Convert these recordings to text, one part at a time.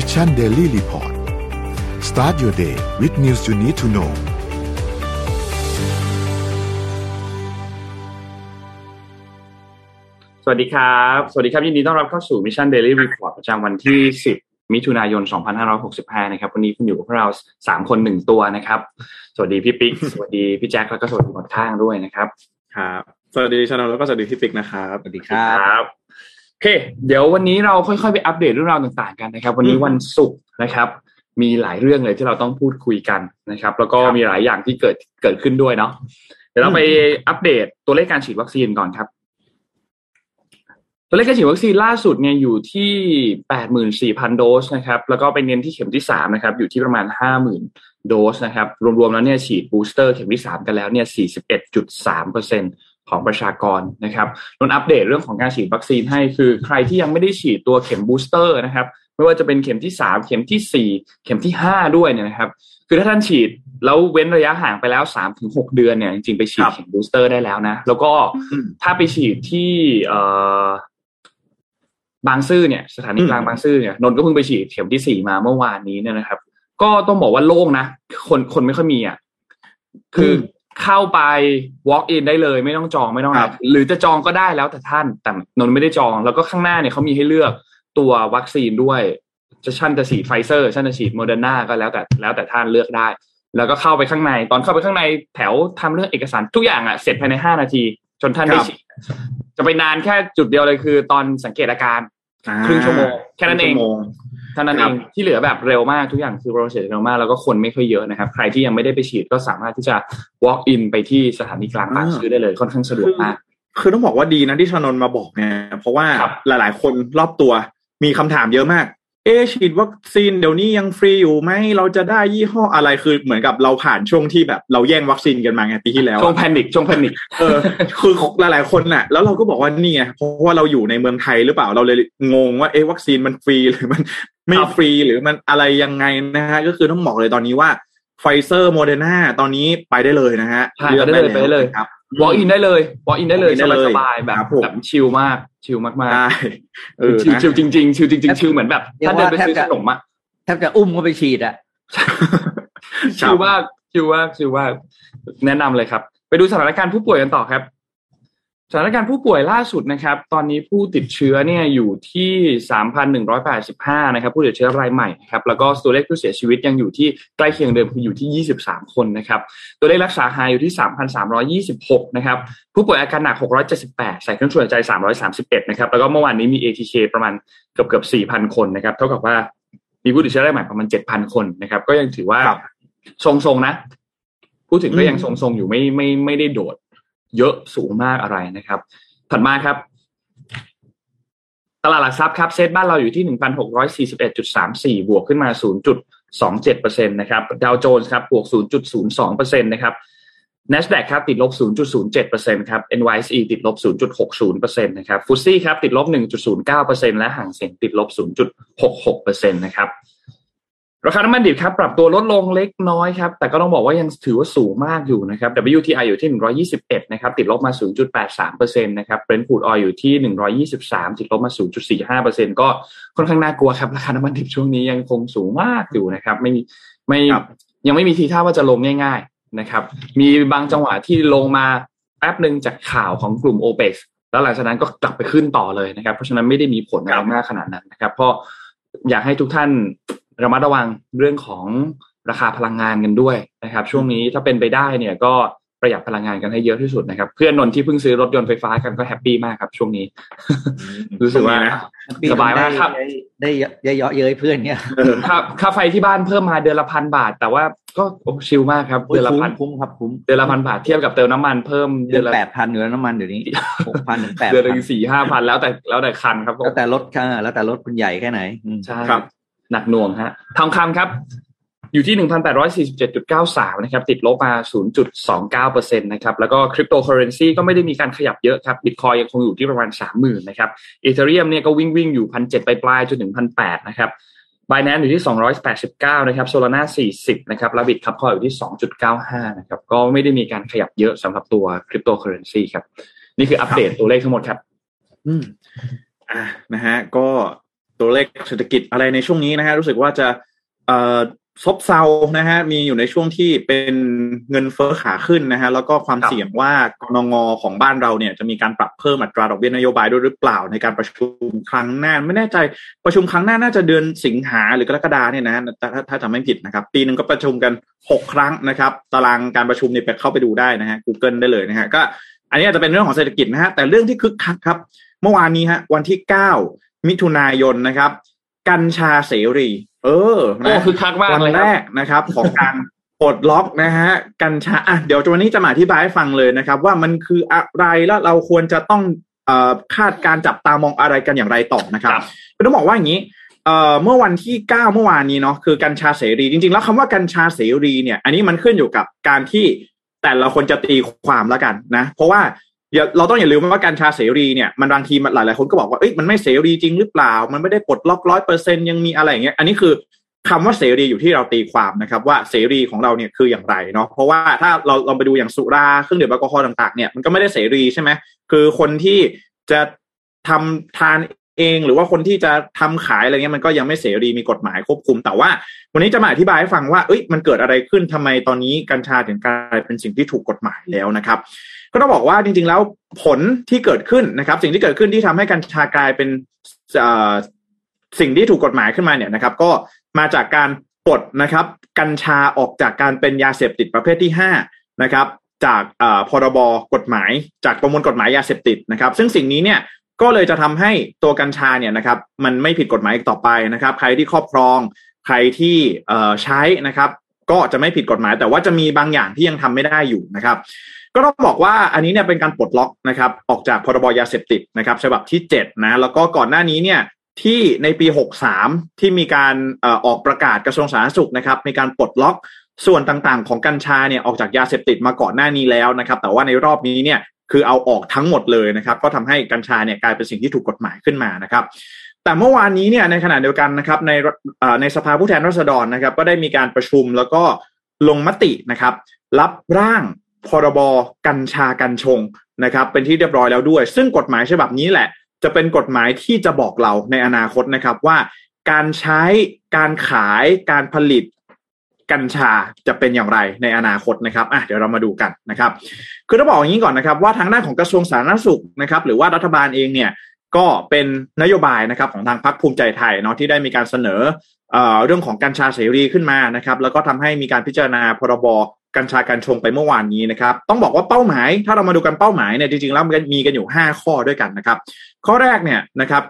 Mission Daily Report start your day with news you need to know สวัสดีครับ สวัสดีครับ ยินดีต้อนรับเข้าสู่ Mission Daily Report ประจำวันที่ 10 มิถุนายน 2565 นะครับ วันนี้คุณอยู่กับพวกเรา 3 คนหนึ่งตัวนะครับ สวัสดีพี่ปิ๊ก สวัสดีพี่แจ็ค แล้วก็สวัสดีหมดข้างด้วยนะครับ ครับ สวัสดีชานนท์แล้วก็สวัสดีพี่ปิ๊กนะครับ สวัสดีครับบ โอเค เดี๋ยววันนี้เราค่อยๆไปอัปเดตเรื่องราวต่างๆกันนะครับ วันนี้วันศุกร์นะครับ มีหลายเรื่องเลยที่เราต้องพูดคุยกันนะครับ แล้วก็มีหลายอย่างที่เกิดเกิดขึ้นด้วยเนาะเดี๋ยวเราไปอัปเดตตัวเลขการฉีดวัคซีนก่อนครับ ตัวเลขการฉีดวัคซีนล่าสุดเนี่ยอยู่ที่แปดหมื่นสี่พันโดสนะครับ แล้วก็ไปเน้นที่เข็มที่สามนะครับ อยู่ที่ประมาณห้าหมื่นโดสนะครับ รวมๆแล้วเนี่ยฉีดบูสเตอร์เข็มที่สามกันแล้วเนี่ยสี่สิบเอ็ดจุดสามเปอร์เซ็น ของประชากรนะครับนนท์อัปเดตเรื่องของการฉีดวัคซีนให้คือใครที่ยังไม่ได้ฉีดตัวเข็มบูสเตอร์นะครับไม่ว่าจะเป็นเข็มที่สามเข็มที่สี่เข็มที่ห้าด้วยเนี่ยนะครับ คือถ้าท่านฉีดแล้วเว้นระยะห่างไปแล้วสามถึงหกเดือนเนี่ยจริงๆไปฉีดเข็มบูสเตอร์ได้แล้วนะ แล้วก็ถ้าไปฉีดที่เอ่อบางซื่อเนี่ยสถานีกลางบางซื่อเนี่ยนนท์ก็เพิ่งไปฉีดเข็มที่สี่มาเมื่อวานนี้เนี่ยนะครับ ก็ต้องบอกว่าโล่งนะ คนคนไม่ค่อยมีอะคือ เข้าไป walk in ได้เลย ไม่ต้องจองไม่ต้องอะไรหรือจะจองก็ได้แล้วแต่ท่านแต่นนท์ไม่ได้จอง แล้วก็ข้างหน้าเนี่ยเขามีให้เลือกตัววัคซีนด้วย จะชั่นจะฉีดไฟเซอร์ชั่นจะฉีดโมเดอร์นาก็แล้วแต่แล้วแต่ท่านเลือกได้ แล้วก็เข้าไปข้างใน ตอนเข้าไปข้างในแถวทำเรื่องเอกสารทุกอย่างอะเสร็จภายในห้านาที จนท่านได้ฉีดจะไปนานแค่จุดเดียวเลยคือ ตอนสังเกตอาการครึ่งชั่วโมงแค่นั้นเอง เท่านั้นเองที่เหลือแบบเร็วมากทุกอย่างคือ process เร็วมากแล้วก็คนไม่ค่อยเยอะนะครับ ใครที่ยังไม่ได้ไปฉีดก็สามารถที่จะ walk in ไปที่สถานีกลางบางซื่อได้เลยค่อนข้างสะดวกมากคือต้องบอกว่าดีนะที่ชานนท์มาบอกเนี่ยเพราะว่าหลาย ๆ คนรอบตัวมีคำถามเยอะมาก เอฉีดวัคซีนเดี๋ยวนี้ยังฟรีอยู่ไหมเราจะได้ยี่ห้ออะไรคือเหมือนกับเราผ่านช่วงที่แบบเราแย่งวัคซีนกันมาไงปีที่แล้วช่วง panic ช่วง panic เออคือหลายๆคนน่ะ แล้วเราก็บอกว่านี่ไงเพราะว่าเราอยู่ในเมืองไทยหรือเปล่าเราเลยงงว่าเอ๊ะวัคซีนมันฟรีหรือมัน ไม่ฟรีหรือมันอะไรยังไงนะฮะก็คือต้องบอกเลยตอนนี้ว่าไฟเซอร์โมเดอร์นาตอนนี้ไปได้เลยนะฮะเลือกได้เลยไปได้เลยครับ walk in ได้เลย walk in ได้เลยสบายๆแบบแบบ chill มาก chill มากๆได้เออ chill chill จริงๆ chill จริงๆ chill เหมือนแบบถ้าเดินไปซื้อขนมอะแทบจะอุ้มเขาไปฉีดอะ chill มากชิลมากชิลมากแนะนำเลยครับ ไปดูสถานการณ์ผู้ป่วยกันต่อครับ สถานการณ์ผู้ป่วยล่าสุดนะครับ ตอนนี้ผู้ติดเชื้อเนี่ยอยู่ที่ 3,185 นะครับ ผู้ติดเชื้อรายใหม่นะครับ แล้วก็ตัวเลขผู้เสียชีวิตยังอยู่ที่ใกล้เคียงเดิมคืออยู่ที่ 23 คนนะครับ ตัวเลขรักษาหายอยู่ที่ 3,326 นะครับ ผู้ป่วยอาการหนัก 678 ใส่เครื่องช่วยหายใจ 331 นะครับ แล้วก็เมื่อวานนี้มี ATK ประมาณเกือบเกือบ 4,000 คนนะครับ เท่ากับว่ามีผู้ติดเชื้อรายใหม่ประมาณ 7,000 คนนะครับ ก็ยังถือว่าทรงๆนะ พูดถึงก็ยังทรงๆอยู่ไม่ไม่ไม่ได้โดด เยอะสูงมากอะไรนะครับ ถัดมาครับ ตลาดหลักทรัพย์ครับเซตบ้านเราอยู่ที่หนึ่งพันหกร้อยสี่สิบเอ็ดจุดสามสี่บวกขึ้นมาศูนย์จุดสองเจ็ดเปอร์เซ็นตนะครับดาวโจนส์ครับบวกศูนย์จุดศูนย์สองเปอร์เซ็นตนะครับ NASDAQ ครับติดลบ 0.07%ครับ NYSE ติดลบ 0.60%นะครับฟุตซี่ครับติดลบ 1.09%และห่างเสียงติดลบ 0.66%นะครับ ราคาน้ำมันดิบครับปรับตัวลดลงเล็กน้อยครับ แต่ก็ต้องบอกว่ายังถือว่าสูงมากอยู่นะครับ WTI อยู่ที่ 121 นะครับ ติดลบมา 0.83%นะครับ Brent crude oil อยู่ที่ 123 ติดลบมา 0.45%ก็ค่อนข้างน่ากลัวครับ ราคาน้ำมันดิบช่วงนี้ยังคงสูงมากอยู่นะครับ ไม่มีไม่ยังไม่มีทีท่าว่าจะลงง่าย ๆนะครับ มีบางจังหวะที่ลงมาแป๊บหนึ่งจากข่าวของกลุ่ม o p e ปแล้วหลังจากนั้นก็กลับไปขึ้นต่อเลยนะครับ เพราะฉะนั้นไม่ได้มีผลอะไรมากขนาดนั้นนะครับ เพราะอยากให้ทุกท่าน ระมัดระวังเรื่องของราคาพลังงานกันด้วยนะครับ ช่วงนี้ถ้าเป็นไปได้เนี่ยก็ประหยัดพลังงานกันให้เยอะที่สุดนะครับ เพื่อนนนที่เพิ่งซื้อรถยนต์ไฟฟ้ากันก็แฮปปี้มากครับ ช่วงนี้ รู้สึกว่าสบายมากครับ ได้ได้เยอะเย้ยเพื่อนเนี่ยค่าค่าไฟที่บ้านเพิ่มมาเดือนละพันบาท แต่ว่าก็ chill มากครับเดือนละพันคุ้มครับคุ้มเดือนละพันบาทเทียบกับเติมน้ำมันเพิ่มเดือนละแปดพันอยู่แล้วน้ำมันเดี๋ยวนี้หกพันถึงแปดเดือนละสี่ห้าพันแล้วแต่แล้วแต่คันครับแล้วแต่รถค่ะแล้วแต่รถคุณใหญ่แค่ไหนใช่ หนักหน่วงฮะทองคำครับ อยู่ที่1,847.93นแปดร้อยสี่สิบเจ็ดจุดเก้าสามนะครับ ติดลบมา0.29%นตนะครับ แล้วก็คริปโตเคอเรนซีก็ไม่ได้มีการขยับเยอะครับบิตคอยยังคงอยู่ที่ประมาณ30,000นนะครับ Ethereum เนี่ยก็วิ่งวิ่งอยู่1,700ไปปลายจนถึง1,800นะครับบ i แนนอยู่ที่ 289 นะครับ Solana 40 นะครับแล้ว Bitkub Coin อยู่ที่ 2.95 นะครับ ก็ไม่ได้มีการขยับเยอะสำหรับตัวคริปโตเคอเรนซีครับ นี่คืออัปเดตตัวเลขทั้งหมดครับ อืม อ่านะฮะ ก็ ตัวเลขเศรษฐกิจอะไรในช่วงนี้นะฮะรู้สึกว่าจะซบเซานะฮะมีอยู่ในช่วงที่เป็นเงินเฟ้อขาขึ้นนะฮะแล้วก็ความเสี่ยงว่ากนงของบ้านเราเนี่ยจะมีการปรับเพิ่มอัตราดอกเบี้ยนโยบายด้วยหรือเปล่าในการประชุมครั้งหน้า ไม่แน่ใจประชุมครั้งหน้าน่าจะเดือนสิงหาหรือกรกฎาเนี่ยนะถ้าถ้าถ้าจำไม่ผิดนะครับ ปีหนึ่งก็ประชุมกันหกครั้งนะครับ ตารางการประชุมเนี่ยไปเข้าไปดูได้นะฮะ Google ได้เลยนะฮะก็ อันนี้อาจจะเป็นเรื่องของเศรษฐกิจนะฮะแต่เรื่องที่คึกคักครับ เมื่อวานนี้ฮะวันที่เก้า มิถุนายนนะครับ กัญชาเสรี เออโอ้นะคือคักมากวันเลยคแรรับกนะครับ ของการปลดล็อกนะฮะ กัญชาอะเดี๋ยววันนี้จะมาอธิบายให้ฟังเลยนะครับ ว่ามันคืออะไรแล้วเราควรจะต้องเอ่อคาดการจับตามองอะไรกันอย่างไรต่อนะครับครับคือต้องบอกว่าอย่างนี้เอ่อเมื่อวันที่เก้าเมื่อวานนี้เนาะคือกัญชาเสรี จริง ๆ แล้วคำว่ากัญชาเสรีเนี่ย อันนี้มันขึ้นอยู่กับการที่แต่ละคนจะตีความแล้วกันนะ เพราะว่า อย่าเราต้องอย่าลืมว่ากัญชาเสรีเนี่ยมันบางทีมันหลายคนก็บอกว่าเอ้ยมันไม่เสรีจริงหรือเปล่า มันไม่ได้ปลดล็อกร้อยเปอร์เซ็นยังมีอะไรอย่างเงี้ยอันนี้คือคำว่าเสรีอยู่ที่เราตีความนะครับ ว่าเสรีของเราเนี่ยคืออย่างไรเนาะเพราะว่าถ้าเราเราไปดูอย่างสุราเครื่องดื่มแอลกอฮอล์ต่างๆเนี่ยมันก็ไม่ได้เสรีใช่ไหมคือคนที่จะทำทานเองหรือว่าคนที่จะทำขายอะไรเงี้ยมันก็ยังไม่เสรีมีกฎหมายควบคุม แต่ว่า วันนี้จะมาอธิบายให้ฟังว่าเอ้ยมันเกิดอะไรขึ้นทำไมตอนนี้กัญชาถึงกลายเป็นสิ่งที่ถูกกฎหมายแล้วนะครับ ก็ต้องบอกว่าจริงๆแล้วผลที่เกิดขึ้นนะครับ สิ่งที่เกิดขึ้นที่ทำให้กัญชากลายเป็นสิ่งที่ถูกกฎหมายขึ้นมาเนี่ยนะครับ ก็มาจากการปลดนะครับ กัญชาออกจากการเป็นยาเสพติดประเภทที่ห้านะครับ จากพรบกฎหมาย จากประมวลกฎหมายยาเสพติดนะครับ ซึ่งสิ่งนี้เนี่ยก็เลยจะทำให้ตัวกัญชาเนี่ยนะครับ มันไม่ผิดกฎหมายอีกต่อไปนะครับ ใครที่ครอบครอง ใครที่ใช้นะครับ ก็จะไม่ผิดกฎหมาย แต่ว่าจะมีบางอย่างที่ยังทำไม่ได้อยู่นะครับ ก็ต้องบอกว่าอันนี้เนี่ยเป็นการปลดล็อกนะครับออกจากพรบยาเสพติดนะครับฉบับที่7นะแล้วก็ก่อนหน้านี้เนี่ยที่ในปี 63 ที่มีการออกประกาศกระทรวงสาธารณสุขนะครับมีการปลดล็อกส่วนต่างๆ ของกัญชาเนี่ยออกจากยาเสพติดมาก่อนหน้านี้แล้วนะครับแต่ว่าในรอบนี้เนี่ยคือเอาออกทั้งหมดเลยนะครับก็ทำให้กัญชาเนี่ยกลายเป็นสิ่งที่ถูกกฎหมายขึ้นมานะครับ แต่เมื่อวานนี้เนี่ยในขณะเดียวกันนะครับในในสภาผู้แทนราษฎรนะครับ ก็ได้มีการประชุมแล้วก็ลงมตินะครับ รับร่าง พรบกัญชากัญชงนะครับ เป็นที่เรียบร้อยแล้วด้วย ซึ่งกฎหมายฉบับนี้แหละ จะเป็นกฎหมายที่จะบอกเราในอนาคตนะครับว่า การใช้การขายการผลิตกัญชาจะเป็นอย่างไรในอนาคตนะครับอะเดี๋ยวเรามาดูกันนะครับ คือต้องบอกอย่างนี้ก่อนนะครับ ว่าทางด้านของกระทรวงสาธารณสุขนะครับ หรือว่ารัฐบาลเองเนี่ยก็เป็นนโยบายนะครับของทางพรรคภูมิใจไทยเนาะที่ได้มีการเสนอเรื่องของกัญชาเสรีขึ้นมานะครับ แล้วก็ทำให้มีการพิจารณาพรบ กัญชากัญชงไปเมื่อวานนี้นะครับ ต้องบอกว่าเป้าหมาย ถ้าเรามาดูกันเป้าหมายเนี่ยจริงๆแล้วมันมีกันอยู่ 5 ข้อด้วยกันนะครับ ข้อแรกเนี่ยนะครับ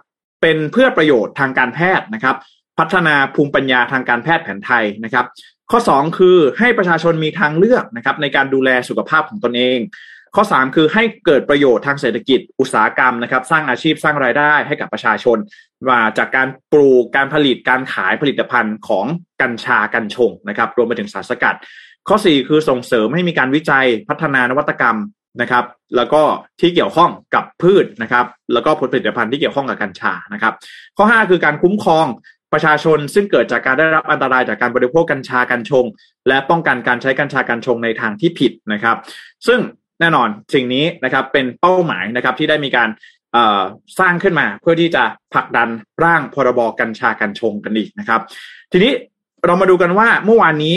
เป็นเพื่อประโยชน์ทางการแพทย์นะครับ พัฒนาภูมิปัญญาทางการแพทย์แผนไทยนะครับ ข้อ 2 คือให้ประชาชนมีทางเลือกนะครับในการดูแลสุขภาพของตนเอง ข้อ 3 คือให้เกิดประโยชน์ทางเศรษฐกิจอุตสาหกรรมนะครับ สร้างอาชีพสร้างรายได้ให้กับประชาชนมาจากการปลูกการผลิตการขายผลิตภัณฑ์ของกัญชากัญชงนะครับ รวมไปถึงสารสกัด ข้อ 4 คือส่งเสริมให้มีการวิจัยพัฒนานวัตกรรมนะครับ แล้วก็ที่เกี่ยวข้องกับพืชนะครับ แล้วก็ผลิตภัณฑ์ที่เกี่ยวข้องกับกัญชานะครับ ข้อ 5 คือการคุ้มครองประชาชนซึ่งเกิดจากการได้รับอันตรายจากการบริโภคกัญชากัญชง และป้องกันการใช้กัญชากัญชงในทางที่ผิดนะครับ ซึ่งแน่นอนสิ่งนี้นะครับเป็นเป้าหมายนะครับที่ได้มีการสร้างขึ้นมาเพื่อที่จะผลักดันร่างพรบกัญชากัญชงกันอีกนะครับ ทีนี้เรามาดูกันว่าเมื่อวานนี้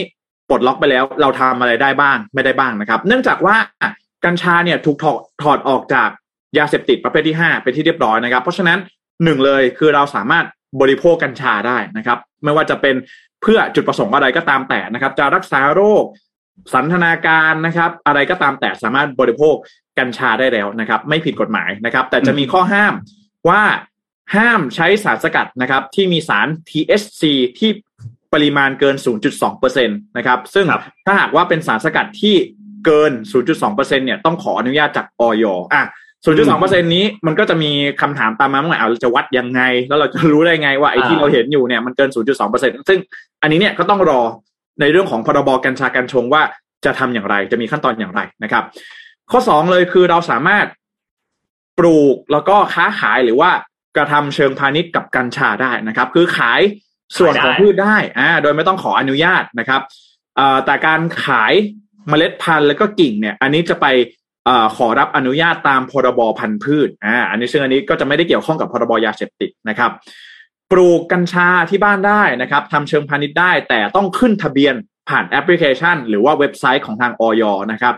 ปลดล็อกไปแล้ว เราทำอะไรได้บ้างไม่ได้บ้างนะครับ เนื่องจากว่ากัญชาเนี่ยถูกถอดถอดออกจากยาเสพติดประเภทที่ 5 เป็นที่เรียบร้อยนะครับ เพราะฉะนั้นหนึ่งเลยคือเราสามารถบริโภคกัญชาได้นะครับ ไม่ว่าจะเป็นเพื่อจุดประสงค์อะไรก็ตามแต่นะครับ จะรักษาโรค สันทนาการนะครับ อะไรก็ตามแต่สามารถบริโภคกัญชาได้แล้วนะครับ ไม่ผิดกฎหมายนะครับ แต่จะมีข้อห้ามว่าห้ามใช้สารสกัดนะครับ ที่มีสาร THC ที่ ปริมาณเกิน 0.2%นะครับ ซึ่งครับถ้าหากว่าเป็นสารสกัดที่เกิน 0.2%เนี่ยต้องขออนุญาตจากออยอะ0.2%นี้มันก็จะมีคำถามตามมาว่าเราจะวัดยังไง แล้วเราจะรู้ได้ไงว่าไอ้ที่อ่าเราเห็นอยู่เนี่ยมันเกิน 0.2%ซึ่งอันนี้เนี่ยก็ต้องรอในเรื่องของพรบกัญชากัญชงว่าจะทำอย่างไร จะมีขั้นตอนอย่างไรนะครับ ข้อ 2 เลยคือเราสามารถปลูกแล้วก็ค้าขายหรือว่ากระทำเชิงพาณิชย์กับกัญชาได้นะครับ คือขาย ส่วนของพืชได้อ่าโดยไม่ต้องขออนุญาตนะครับเอ่อแต่การขายเมล็ดพันธุ์แล้วก็กิ่งเนี่ย อันนี้จะไปเอ่อขอรับอนุญาตตามพรบพันธุ์พืชอ่าอันนี้ซึ่งอันนี้ก็จะไม่ได้เกี่ยวข้องกับพรบยาเสพติดนะครับ ปลูกกัญชาที่บ้านได้นะครับทำเชิงพาณิชย์ได้ แต่ต้องขึ้นทะเบียนผ่านแอปพลิเคชัน หรือว่าเว็บไซต์ของทางออยนะครับ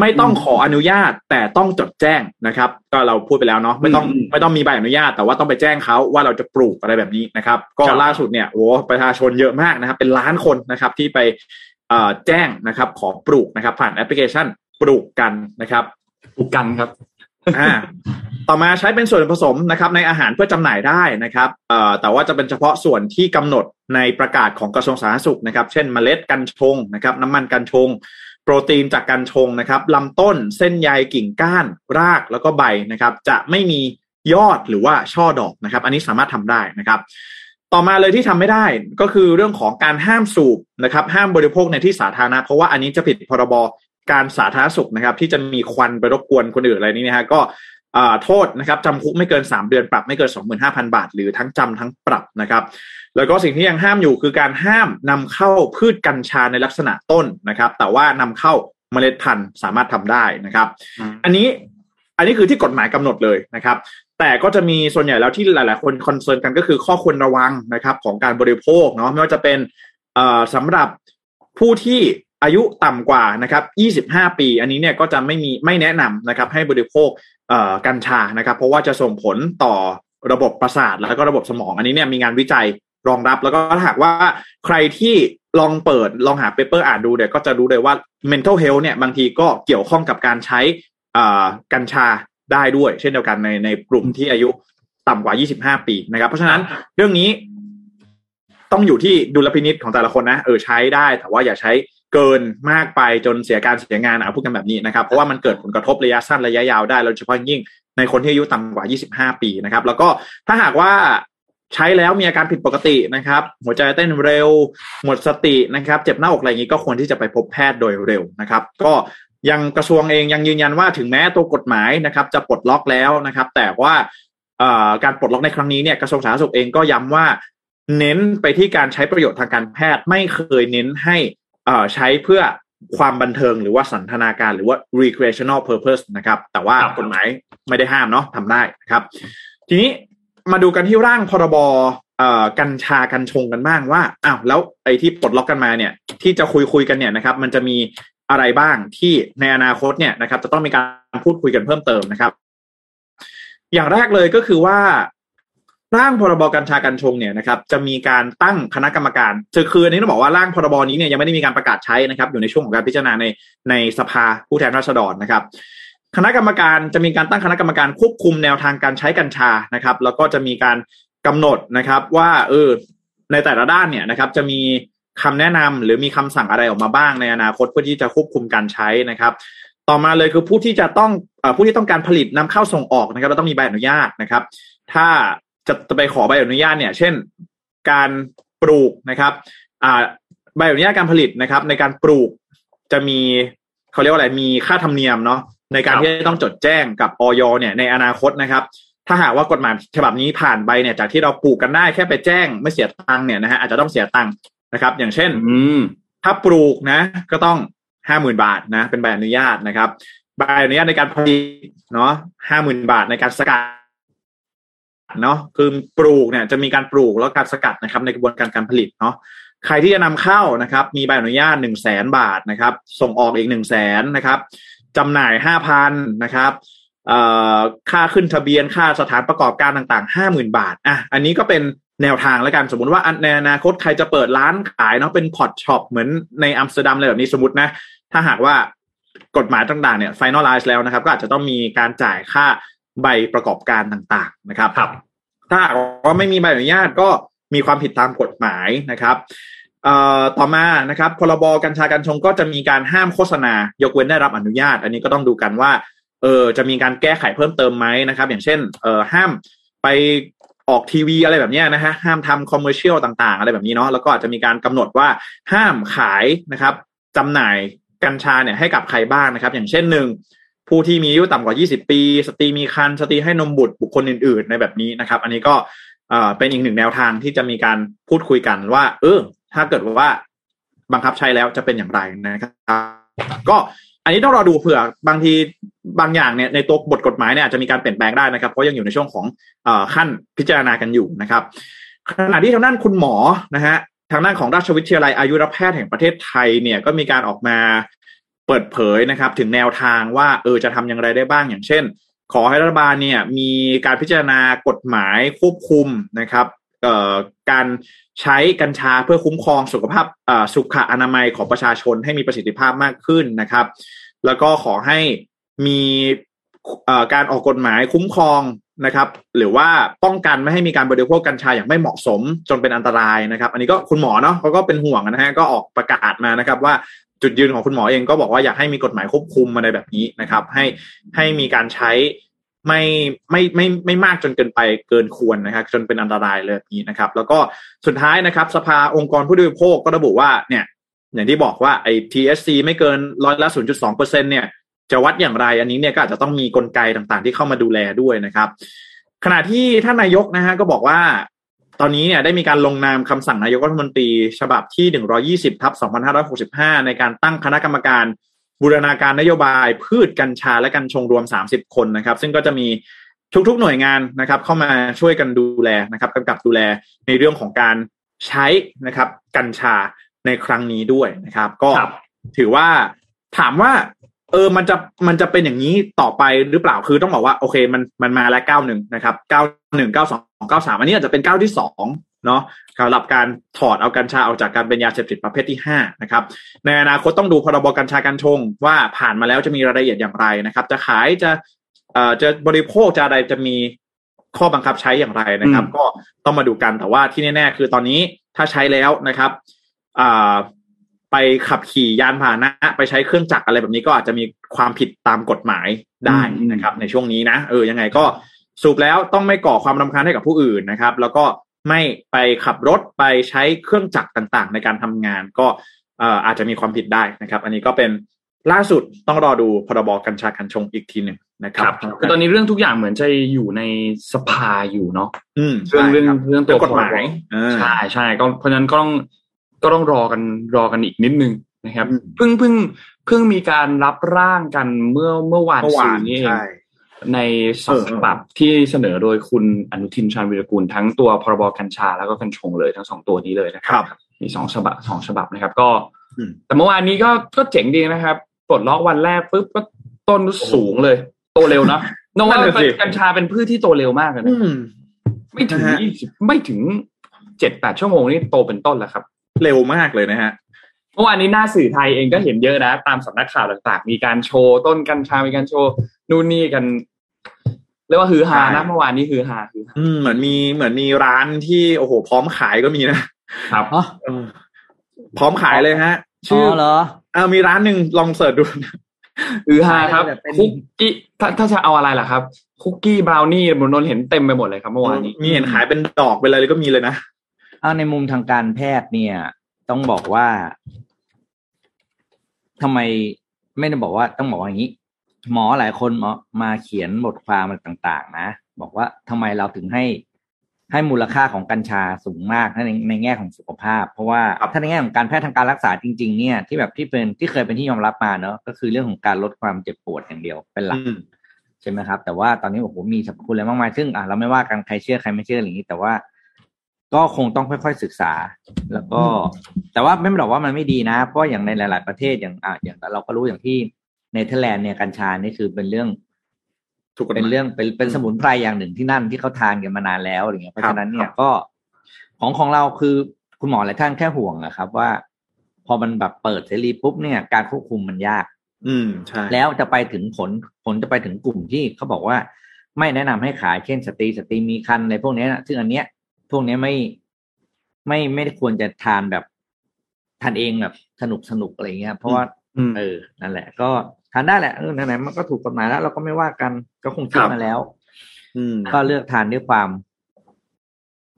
ไม่ต้องขออนุญาตแต่ต้องจดแจ้งนะครับ ก็เราพูดไปแล้วเนาะไม่ต้องอืมไม่ต้องมีใบอนุญาต แต่ว่าต้องไปแจ้งเขาว่าเราจะปลูกอะไรแบบนี้นะครับ ก็ครับล่าสุดเนี่ยโอ้ประชาชนเยอะมากนะครับ เป็นล้านคนนะครับที่ไปเอ่อแจ้งนะครับ ขอปลูกนะครับ ผ่านแอปพลิเคชันปลูกกันนะครับถูกกันครับอ่าต่อมาใช้เป็นส่วนผสมนะครับ ในอาหารเพื่อจำหน่ายได้นะครับเอ่อแต่ว่าจะเป็นเฉพาะส่วนที่กำหนดในประกาศของกระทรวงสาธารณสุขนะครับ เช่นเมล็ดกัญชงนะครับ น้ำมันกัญชง โปรตีนจากการชงนะครับลำต้นเส้นใยกิ่งก้าน รากแล้วก็ใบนะครับ จะไม่มียอดหรือว่าช่อดอกนะครับ อันนี้สามารถทำได้นะครับ ต่อมาเลยที่ทำไม่ได้ก็คือเรื่องของการห้ามสูบนะครับ ห้ามบริโภคในที่สาธารณะเพราะว่าอันนี้จะผิดพรบการสาธารณสุขนะครับ ที่จะมีควันไปรบกวนคนอื่นอะไรนี้นะฮะก็ โทษนะครับจำคุกไม่เกิน 3 เดือนปรับไม่เกิน 25,000 บาท หรือทั้งจำทั้งปรับนะครับ แล้วก็สิ่งที่ยังห้ามอยู่คือการห้ามนำเข้าพืชกัญชาในลักษณะต้นนะครับ แต่ว่านำเข้าเมล็ดพันธุ์สามารถทำได้นะครับอืมอันนี้อันนี้คือที่กฎหมายกำหนดเลยนะครับ แต่ก็จะมีส่วนใหญ่แล้วที่หลาย ๆ คน concern กันก็คือข้อควรระวังนะครับของการบริโภคเนาะไม่ว่าจะเป็นเอ่อสำหรับผู้ที่ อายุต่ำกว่านะครับ25 ปี อันนี้เนี่ยก็จะไม่มีไม่แนะนำนะครับให้บริโภคกัญชานะครับ เพราะว่าจะส่งผลต่อระบบประสาทแล้วก็ระบบสมอง อันนี้เนี่ยมีงานวิจัยรองรับแล้วก็หากว่าใครที่ลองเปิดลองหา paper อ่านดูเนี่ยก็จะรู้เลยว่า mental health เนี่ยบางทีก็เกี่ยวข้องกับการใช้กัญชาได้ด้วย เช่นเดียวกันในในกลุ่มที่อายุต่ำกว่า 25 ปีนะครับ เพราะฉะนั้นเรื่องนี้ต้องอยู่ที่ดุลพินิษของแต่ละคนนะเออใช้ได้ แต่ว่าอย่าใช้ เกินมากไปจนเสียการเสียงานอะพูดกันแบบนี้นะครับ เพราะว่ามันเกิดผลกระทบระยะสั้นระยะยาวได้โดยเฉพาะยิ่งในคนที่อายุต่ำกว่า 25 ปีนะครับ แล้วก็ถ้าหากว่าใช้แล้วมีอาการผิดปกตินะครับ หัวใจเต้นเร็ว หมดสตินะครับ เจ็บหน้าอกอะไรอย่างนี้ก็ควรที่จะไปพบแพทย์โดยเร็วนะครับ ก็ยังกระทรวงเองยังยืนยันว่าถึงแม้ตัวกฎหมายนะครับ จะปลดล็อกแล้วนะครับ แต่ว่าการปลดล็อกในครั้งนี้เนี่ยกระทรวงสาธารณสุขเองก็ย้ำว่า เน้นไปที่การใช้ประโยชน์ทางการแพทย์ไม่เคยเน้นให้ ใช้เพื่อความบันเทิงหรือว่าสันทนาการหรือว่า recreational purpose นะครับ แต่ว่าครับกฎหมายไม่ได้ห้ามเนาะทำได้นะครับ ทีนี้มาดูกันที่ร่างพรบเอ่อกัญชากัญชงกันบ้างว่าอ้าวแล้วไอ้ที่ปลดล็อกกันมาเนี่ย ที่จะคุยคุยๆกันเนี่ยนะครับ มันจะมีอะไรบ้างที่ในอนาคตเนี่ยนะครับ จะต้องมีการพูดคุยกันเพิ่มเติมนะครับ อย่างแรกเลยก็คือว่า ร่างพรบกัญชากัญชงเนี่ยนะครับจะมีการตั้งคณะกรรมการคือคืออันนี้ต้องบอกว่าร่างพรบนี้เนี่ยยังไม่ได้มีการประกาศใช้นะครับ อยู่ในช่วงของการพิจารณาในในสภาผู้แทนราษฎรนะครับคณะกรรมการจะมีการตั้งคณะกรรมการควบคุมแนวทางการใช้กัญชานะครับ แล้วก็จะมีการกำหนดนะครับว่าเออในแต่ละด้านเนี่ยนะครับ จะมีคำแนะนำหรือมีคำสั่งอะไรออกมาบ้างในอนาคตเพื่อที่จะควบคุมการใช้นะครับ ต่อมาเลยคือผู้ที่จะต้องผู้ที่ต้องการผลิตนำเข้าส่งออกนะครับเราต้องมีใบอนุญาตนะครับ ถ้า จะจะไปขอใบอนุญาตเนี่ย เช่น การปลูกนะครับอ่าใบอนุญาตการผลิตนะครับ ในการปลูกจะมีเขาเรียกว่าอะไรมีค่าธรรมเนียมเนาะในการครับที่จะต้องจดแจ้งกับออยเนี่ยในอนาคตนะครับ ถ้าหากว่ากฎหมายฉบับนี้ผ่านไปเนี่ย จากที่เราปลูกกันได้แค่ไปแจ้งไม่เสียตังค์เนี่ยนะฮะอาจจะต้องเสียตังค์นะครับ อย่างเช่น อืมถ้าปลูกนะ ก็ต้องห้าหมื่นบาทนะ เป็นใบอนุญาตนะครับใบอนุญาตในการผลิตเนาะห้าหมื่นบาทในการสกัด เนาะคือปลูกเนี่ยจะมีการปลูกแล้วการสกัดนะครับ ในกระบวนการการผลิตเนาะใครที่จะนำเข้านะครับ มีใบอนุญาตหนึ่งแสนบาทนะครับ ส่งออกอีกหนึ่งแสนนะครับจำหน่ายห้าพันนะครับค่าขึ้นทะเบียนค่าสถานประกอบการต่างๆห้าหมื่นบาทอะอันนี้ก็เป็นแนวทางแล้วกันสมมติว่าในอนาคตใครจะเปิดร้านขายเนาะเป็น pot shop เหมือนในอัมสเตอร์ดัมอะไรแบบนี้สมมตินะ ถ้าหากว่ากฎหมายต่างๆเนี่ย finalize แล้วนะครับ ก็อาจจะต้องมีการจ่ายค่า ใบประกอบการต่างๆนะครับครับถ้าหากว่าไม่มีใบอนุญาตก็มีความผิดตามกฎหมายนะครับเอ่อต่อมานะครับพรบกัญชากัญชงก็จะมีการห้ามโฆษณายกเว้นได้รับอนุญาต อันนี้ก็ต้องดูกันว่าเออจะมีการแก้ไขเพิ่มเติมไหมนะครับ อย่างเช่นเออห้ามไปออกทีวีอะไรแบบเนี้ยนะฮะห้ามทำ commercial ต่างๆ อะไรแบบนี้เนาะแล้วก็อาจจะมีการกำหนดว่าห้ามขายนะครับจำหน่ายกัญชาเนี่ยให้กับใครบ้างนะครับ อย่างเช่นหนึ่ง ผู้ที่มีอายุต่ำกว่า 20 ปี สตรีมีครรภ์สตรีให้นมบุตรบุคคลอื่น ๆ ในแบบนี้นะครับ อันนี้ก็เอ่อเป็นอีกหนึ่งแนวทางที่จะมีการพูดคุยกันว่า เออ ถ้าเกิดว่าบังคับใช้แล้วจะเป็นอย่างไรนะครับ ก็อันนี้ต้องรอดูเผื่อบางทีบางอย่างเนี่ยในตัวบทกฎหมายเนี่ยอาจจะมีการเปลี่ยนแปลงได้นะครับเพราะยังอยู่ในช่วงของเอ่อขั้นพิจารณากันอยู่นะครับขณะที่ทางด้านคุณหมอนะฮะทางด้านของราชวิทยาลัยอายุรแพทย์แห่งประเทศไทยเนี่ยก็มีการออกมา เปิดเผยนะครับ ถึงแนวทางว่าเออจะทำอย่างไรได้บ้างอย่างเช่น ขอให้รัฐบาลเนี่ยมีการพิจารณากฎหมายควบคุมนะครับการใช้กัญชาเพื่อคุ้มครองสุขภาพสุขอนามัยของประชาชนให้มีประสิทธิภาพมากขึ้นนะครับ แล้วก็ขอให้มีการออกกฎหมายคุ้มครองนะครับ หรือว่าป้องกันไม่ให้มีการบริโภคกัญชาอย่างไม่เหมาะสมจนเป็นอันตรายนะครับ อันนี้ก็คุณหมอเนาะเขาก็เป็นห่วงนะฮะก็ออกประกาศมานะครับ ว่า จุดยืนของคุณหมอเองก็บอกว่าอยากให้มีกฎหมายควบคุมอะไรแบบนี้นะครับ ให้ให้มีการใช้ไม่ไม่ไม่ไม่มากจนเกินไปเกินควรนะครับ จนเป็นอันตรายเลยแบบนี้นะครับ แล้วก็สุดท้ายนะครับ สภาองค์กรผู้บริโภคก็ระบุว่าเนี่ย อย่างที่บอกว่าไอ้ TSC ไม่เกินร้อยละ0.2เปอร์เซ็นเนี่ยจะวัดอย่างไร อันนี้เนี่ยก็อาจจะต้องมีกลไกต่างๆ ที่เข้ามาดูแลด้วยนะครับ ขณะที่ท่านนายกนะฮะก็บอกว่า ตอนนี้เนี่ยได้มีการลงนามคำสั่งนายกรัฐมนตรี ฉบับที่ 120ทับ2565 ในการตั้งคณะกรรมการบูรณาการนโยบายพืชกัญชาและกัญชงรวม 30 คนนะครับ ซึ่งก็จะมีทุกๆหน่วยงานนะครับ เข้ามาช่วยกันดูแลนะครับกำกับดูแลในเรื่องของการใช้นะครับ กัญชาในครั้งนี้ด้วยนะครับ ก็ถือว่าถามว่า เออมันจะมันจะเป็นอย่างนี้ต่อไปหรือเปล่าคือต้องบอกว่าโอเค มันมันมาแล้วเก้าหนึ่งนะครับเก้าหนึ่งเก้าสอง เก้าสามอันนี้อาจจะเป็นเก้าที่สองเนาะสำหรับการถอดเอากัญชาออกจากการเป็นยาเสพติดประเภทที่ห้านะครับในอนาคตต้องดูพรบกัญชากัญชง ว่าผ่านมาแล้วจะมีรายละเอียดอย่างไรนะครับ จะขายจะเอ่อจะบริโภคจะอะไรจะมีข้อบังคับใช้อย่างไรนะครับ ก็ต้องมาดูกันแต่ว่าที่แน่ๆคือตอนนี้ถ้าใช้แล้วนะครับอ่าไปขับขี่ยานพาหนะ ไปใช้เครื่องจักรอะไรแบบนี้ก็อาจจะมีความผิดตามกฎหมายได้นะครับ ในช่วงนี้นะเออยังไงก็ สูบแล้วต้องไม่ก่อความรำคาญให้กับผู้อื่นนะครับ แล้วก็ไม่ไปขับรถไปใช้เครื่องจักรต่างๆ ในการทำงานก็เอ่ออาจจะมีความผิดได้นะครับ อันนี้ก็เป็นล่าสุดต้องรอดูพรบกัญชากัญชงอีกทีหนึ่งนะคครัรับบคือตอนนี้เรื่องทุกอย่างเหมือนจะอยู่ในสภาอยู่เนาะอืมเรื่องเรื่องใช่คบเรื่องตัวกฎหมายเออใช่ใช่ก็เพราะฉะนั้นก็ต้องก็ต้องรอกันรอกันอีกนิดนึงนะครับอืมเพิ่งเพิ่งเพิ่งมีการรับร่างกันเมื่อเมื่อวานเมื่อซืวานนนี้เอง ใช่ในสองเออเออฉบับที่เสนอโดยคุณอนุทินชาญวิรกูลทั้งตัวพรบกัญชาแล้วก็กัญชงเลยทั้งสองตัวนี้เลยนะคครัรับ มีสองฉบับสองฉบับนะครับ ก็อืมแต่เมื่อวานนี้ก็ก็เจ๋งดีนะครับปลดล็อกวันแรกปุ๊บก็ต้นสูงเลย โตเร็วนะนว่านั่นน่ะสิกัญชาเป็นพืชที่โตเร็วมากเลยอืนะมไม่ถึงนะฮะยี่สิบไม่ถึงเจ็ดแปดชั่วโมงนี่โตเป็นต้นแล้วครับ เร็วมากเลยนะฮะเมื่อวานนี้หน้าสื่อไทยเองก็เห็นเยอะนะ ตามสำนักข่าวต่างๆ มีการโชว์ต้นกัญชา มีการโชว์นู่นนี่กัน เรียกว่าฮือฮาใช่นะเมื่อวานนี้ฮือฮาฮือฮาอืมเหมือนมีเหมือนมีร้านที่โอ้โห พร้อมขายก็มีนะครับอ๋อเออพร้อมขายเลยฮะอ๋ชื่ออเหรอเออมีร้านหนึ่งลองเสิร์ชดูฮือฮาครับแบบเป็นคุกกี้ถ้าถ้าจะเอาอะไรล่ะครับ คุกกี้บราวนี่บนนนเห็นเต็มไปหมดเลยครับเมื่อวานนี้มีเห็นขายเป็นดอกเป็นอะไรเลยก็มีเลยนะเอาในมุมทางการแพทย์เนี่ย ต้องบอกว่าทำไมไม่ได้บอกว่าต้องบอกว่าอย่างนี้ หมอหลายคนมามาเขียนบทความอะไรต่างๆ นะ บอกว่าทำไมเราถึงให้ให้มูลค่าของกัญชาสูงมากในในแง่ของสุขภาพ เพราะว่าครับถ้าในแง่ของการแพทย์ทางการรักษาจริง ๆ เนี่ยที่แบบที่เป็นที่เคยเป็นที่ยอมรับมาเนอะก็คือเรื่องของการลดความเจ็บปวดอย่างเดียวเป็นหลักอืมใช่ไหมครับ แต่ว่าตอนนี้โอ้โหมีสรรพคุณอะไรมากมายซึ่งอะเราไม่ว่ากันใครเชื่อใครไม่เชื่ออย่างนี้ แต่ว่าก็คงต้องค่อยๆศึกษา แล้วก็ แต่ว่าไม่ได้บอกว่ามันไม่ดีนะ เพราะอย่างในหลาย ๆประเทศอย่างอะอย่างเราก็รู้อย่างที่ เนเธอร์แลนด์เนี่ยกัญชานี่คือเป็นเรื่องถูกกฎหมายเป็นเรื่องเป็นเป็นอืมสมุนไพรอย่างหนึ่งที่นั่นที่เขาทานกันมานานแล้วอย่างเงี้ยเพราะครับฉะนั้นเนี่คยรับก็ของของเราคือคุณหมอหลายท่านแค่ห่วงนะครับ ว่า พอมันแบบเปิดเสรีปุ๊บเนี่ย การควบคุมมันยาก อืมใช่แล้วจะไปถึงผลผลจะไปถึงกลุ่มที่เขาบอกว่า ไม่แนะนำให้ขายเช่นสตรีสตรีมีคันในพวกเนี้ยนะซึ่งอันเนี้ย พวกเนี้ยไม่ไม่ไม่ได้ควรจะทานแบบทานเองแบบสนุกสนุกอะไรเงี้ยเพราะว่าอืมเออนั่นแหละ ก็ ทานได้แหละเออไหนๆมันก็ถูกกฎหมายแล้ว เราก็ไม่ว่ากันก็คงคิดครับมาแล้ว อืมก็เลือกทานด้วยความ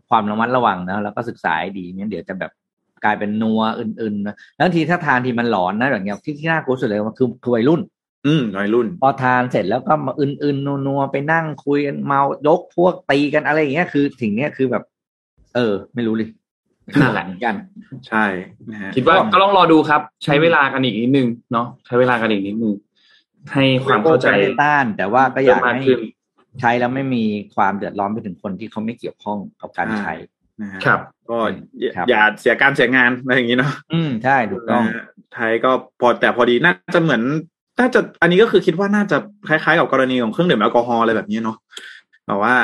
ความระมัดระวังนะแล้วก็ศึกษาให้ดีไม่งั้นเดี๋ยวจะแบบกลายเป็นนัวอื่นๆนะแล้วบางทีถ้าทานทีมันหลอนนะอย่างเงี้ยที่ที่น่ากลัวสุดเลยมันคือคือวัยรุ่น อืมวัยรุ่น พอทานเสร็จแล้วก็มาอื่นๆนัวๆไปนั่งคุยกันเมายกพวกตีกันอะไรอย่างเงี้ยคือสิ่งเนี้ยคือแบบ เออ ไม่รู้เลย นั่นแหละเหมือนกันใช่นะฮะคิดว่าก็ต้องรอดูครับ ใช้เวลากันอีกนิดนึงเนาะใช้เวลากันอีกนิดนึงให้ความเข้าใจไม่ต้าน แต่ว่าก็อยากเพิ่มมากให้ขึ้นใช้แล้วไม่มีความเดือดร้อนไปถึงคนที่เขาไม่เกี่ยวข้องกับการใช้นะฮะครับ ก็อย่าครับอย่าเสียการเสียงานอะไรอย่างนี้เนาะอืมใช่ถูกต้องนะฮะไทยก็พอแต่พอดีน่าจะเหมือนน่าจะอันนี้ก็คือคิดว่าน่าจะคล้ายๆกับกรณีของเครื่องดื่มแอลกอฮอล์อะไรแบบนี้เนาะแต่ว่า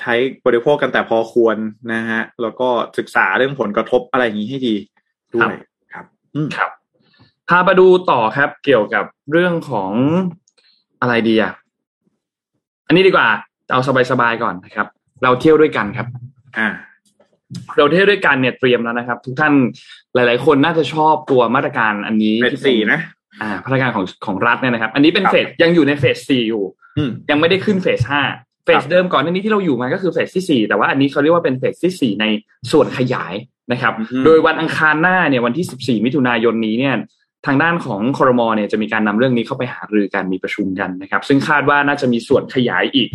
ใช้บริโภคกันแต่พอควรนะฮะ แล้วก็ศึกษาเรื่องผลกระทบอะไรอย่างนี้ให้ดีด้วยครับอืมครับพามาดูต่อครับ เกี่ยวกับเรื่องของอะไรดีอะอันนี้ดีกว่า เอาสบายๆก่อนนะครับ เราเที่ยวด้วยกันครับ อ่า เราเที่ยวด้วยกันเนี่ยเตรียมแล้วนะครับ ทุกท่านหลาย ๆ คนน่าจะชอบตัวมาตรการอันนี้เฟสที่สี่นะ อ่ามาตรการของของรัฐเนี่ยนะครับ อันนี้เป็นครับเฟสยังอยู่ในเฟสสี่อยู่อืมยังไม่ได้ขึ้นเฟสห้า เฟสเดิมก่อนหน้านี้ที่เราอยู่มาก็คือเฟสที่สี่แต่ว่าอันนี้เขาเรียกว่าเป็นเฟสที่สี่ในส่วนขยายนะครับอืมโดยวันอังคารหน้าเนี่ยวันที่สิบสี่มิถุนายนนี้เนี่ยทางด้านของคอรมอเนี่ยจะมีการนำเรื่องนี้เข้าไปหารือกันมีประชุมกันนะครับ ซึ่งคาดว่าน่าจะมีส่วนขยายอีก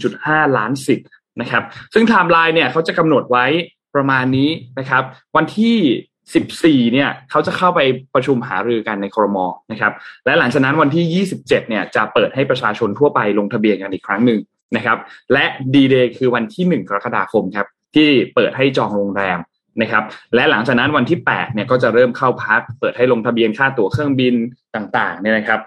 1.5 ล้านสิทธิ์นะครับ ซึ่งไทม์ไลน์เนี่ยเขาจะกำหนดไว้ประมาณนี้นะครับ วันที่ 14 เนี่ยเขาจะเข้าไปประชุมหารือกันในคอรมอนะครับ และหลังจากนั้นวันที่ 27 เนี่ยจะเปิดให้ประชาชนทั่วไปลงทะเบียนกันอีกครั้งหนึ่ง นะครับ และดีเดย์คือวันที่ 1 กรกฎาคมครับที่เปิดให้จองโรงแรมนะครับ และหลังจากนั้นวันที่8เนี่ยก็จะเริ่มเข้าพัก เปิดให้ลงทะเบียนค่าตั๋วเครื่องบินต่างๆเนี่ยนะครับ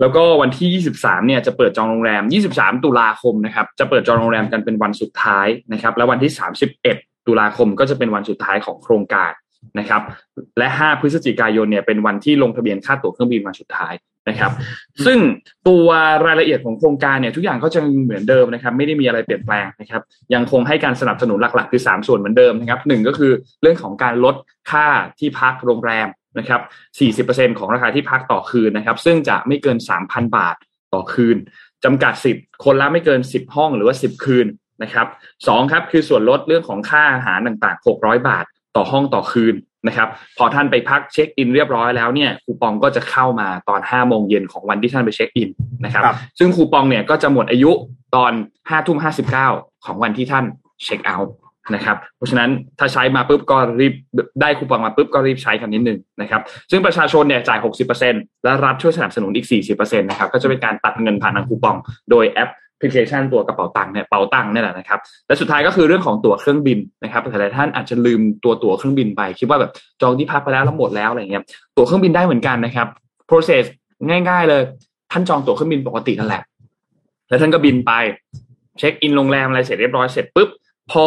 แล้วก็วันที่ 23เนี่ยจะเปิดจองโรงแรม 23 ตุลาคมนะครับจะเปิดจองโรงแรมกันเป็นวันสุดท้ายนะครับ แล้ววันที่ 31 ตุลาคมก็จะเป็นวันสุดท้ายของโครงการนะครับ และ 5 พฤศจิกายนเนี่ยเป็นวันที่ลงทะเบียนค่าตั๋วเครื่องบินวันสุดท้าย นะครับ ซึ่งตัวรายละเอียดของโครงการเนี่ยทุกอย่างก็จะเหมือนเดิมนะครับ ไม่ได้มีอะไรเปลี่ยนแปลงนะครับ ยังคงให้การสนับสนุนหลักๆ คือ 3 ส่วนเหมือนเดิมนะครับหนึ่งก็คือเรื่องของการลดค่าที่พักโรงแรมนะครับ 40%ของราคาที่พักต่อคืนนะครับ ซึ่งจะไม่เกิน 3,000 บาทต่อคืนจำกัดสิทธิ์คนละไม่เกิน 10 ห้องหรือว่า 10 คืนนะครับสองครับคือส่วนลดเรื่องของค่าอาหารต่างๆ 600 บาทต่อห้องต่อคืน นะครับ พอท่านไปพักเช็คอินเรียบร้อยแล้วเนี่ยคูปองก็จะเข้ามาตอน5โมงเย็นของวันที่ท่านไปเช็คอินนะครับครับซึ่งคูปองเนี่ยก็จะหมดอายุตอน5ทุ่ม59ของวันที่ท่านเช็คเอาท์นะครับ เพราะฉะนั้นถ้าใช้มาปุ๊บก็รีบได้คูปองมาปุ๊บก็รีบใช้กันนิดนึงนะครับ ซึ่งประชาชนเนี่ยจ่าย 60%และรัฐช่วยสนับสนุนอีก 40%นะครับ ก็จะเป็นการตัดเงินผ่านทางคูปอง โดยแอป พลิเคชันตัวกระเป๋าตังค์เนี่ยเป๋าตังค์เนี่ยแหละนะครับและสุดท้ายก็คือเรื่องของตั๋วเครื่องบินนะครับหลายๆท่านอาจจะลืมตัวตั๋วเครื่องบินไป คิดว่าแบบจองที่พักไปแล้วแล้วหมดแล้วอะไรเงี้ยตั๋วเครื่องบินได้เหมือนกันนะครับ process ง่าย ๆ เลยท่านจองตั๋วเครื่องบินปกตินั่นแหละ แล้วท่านก็บินไป เช็คอินโรงแรมอะไรเสร็จเรียบร้อยเสร็จปุ๊บพอ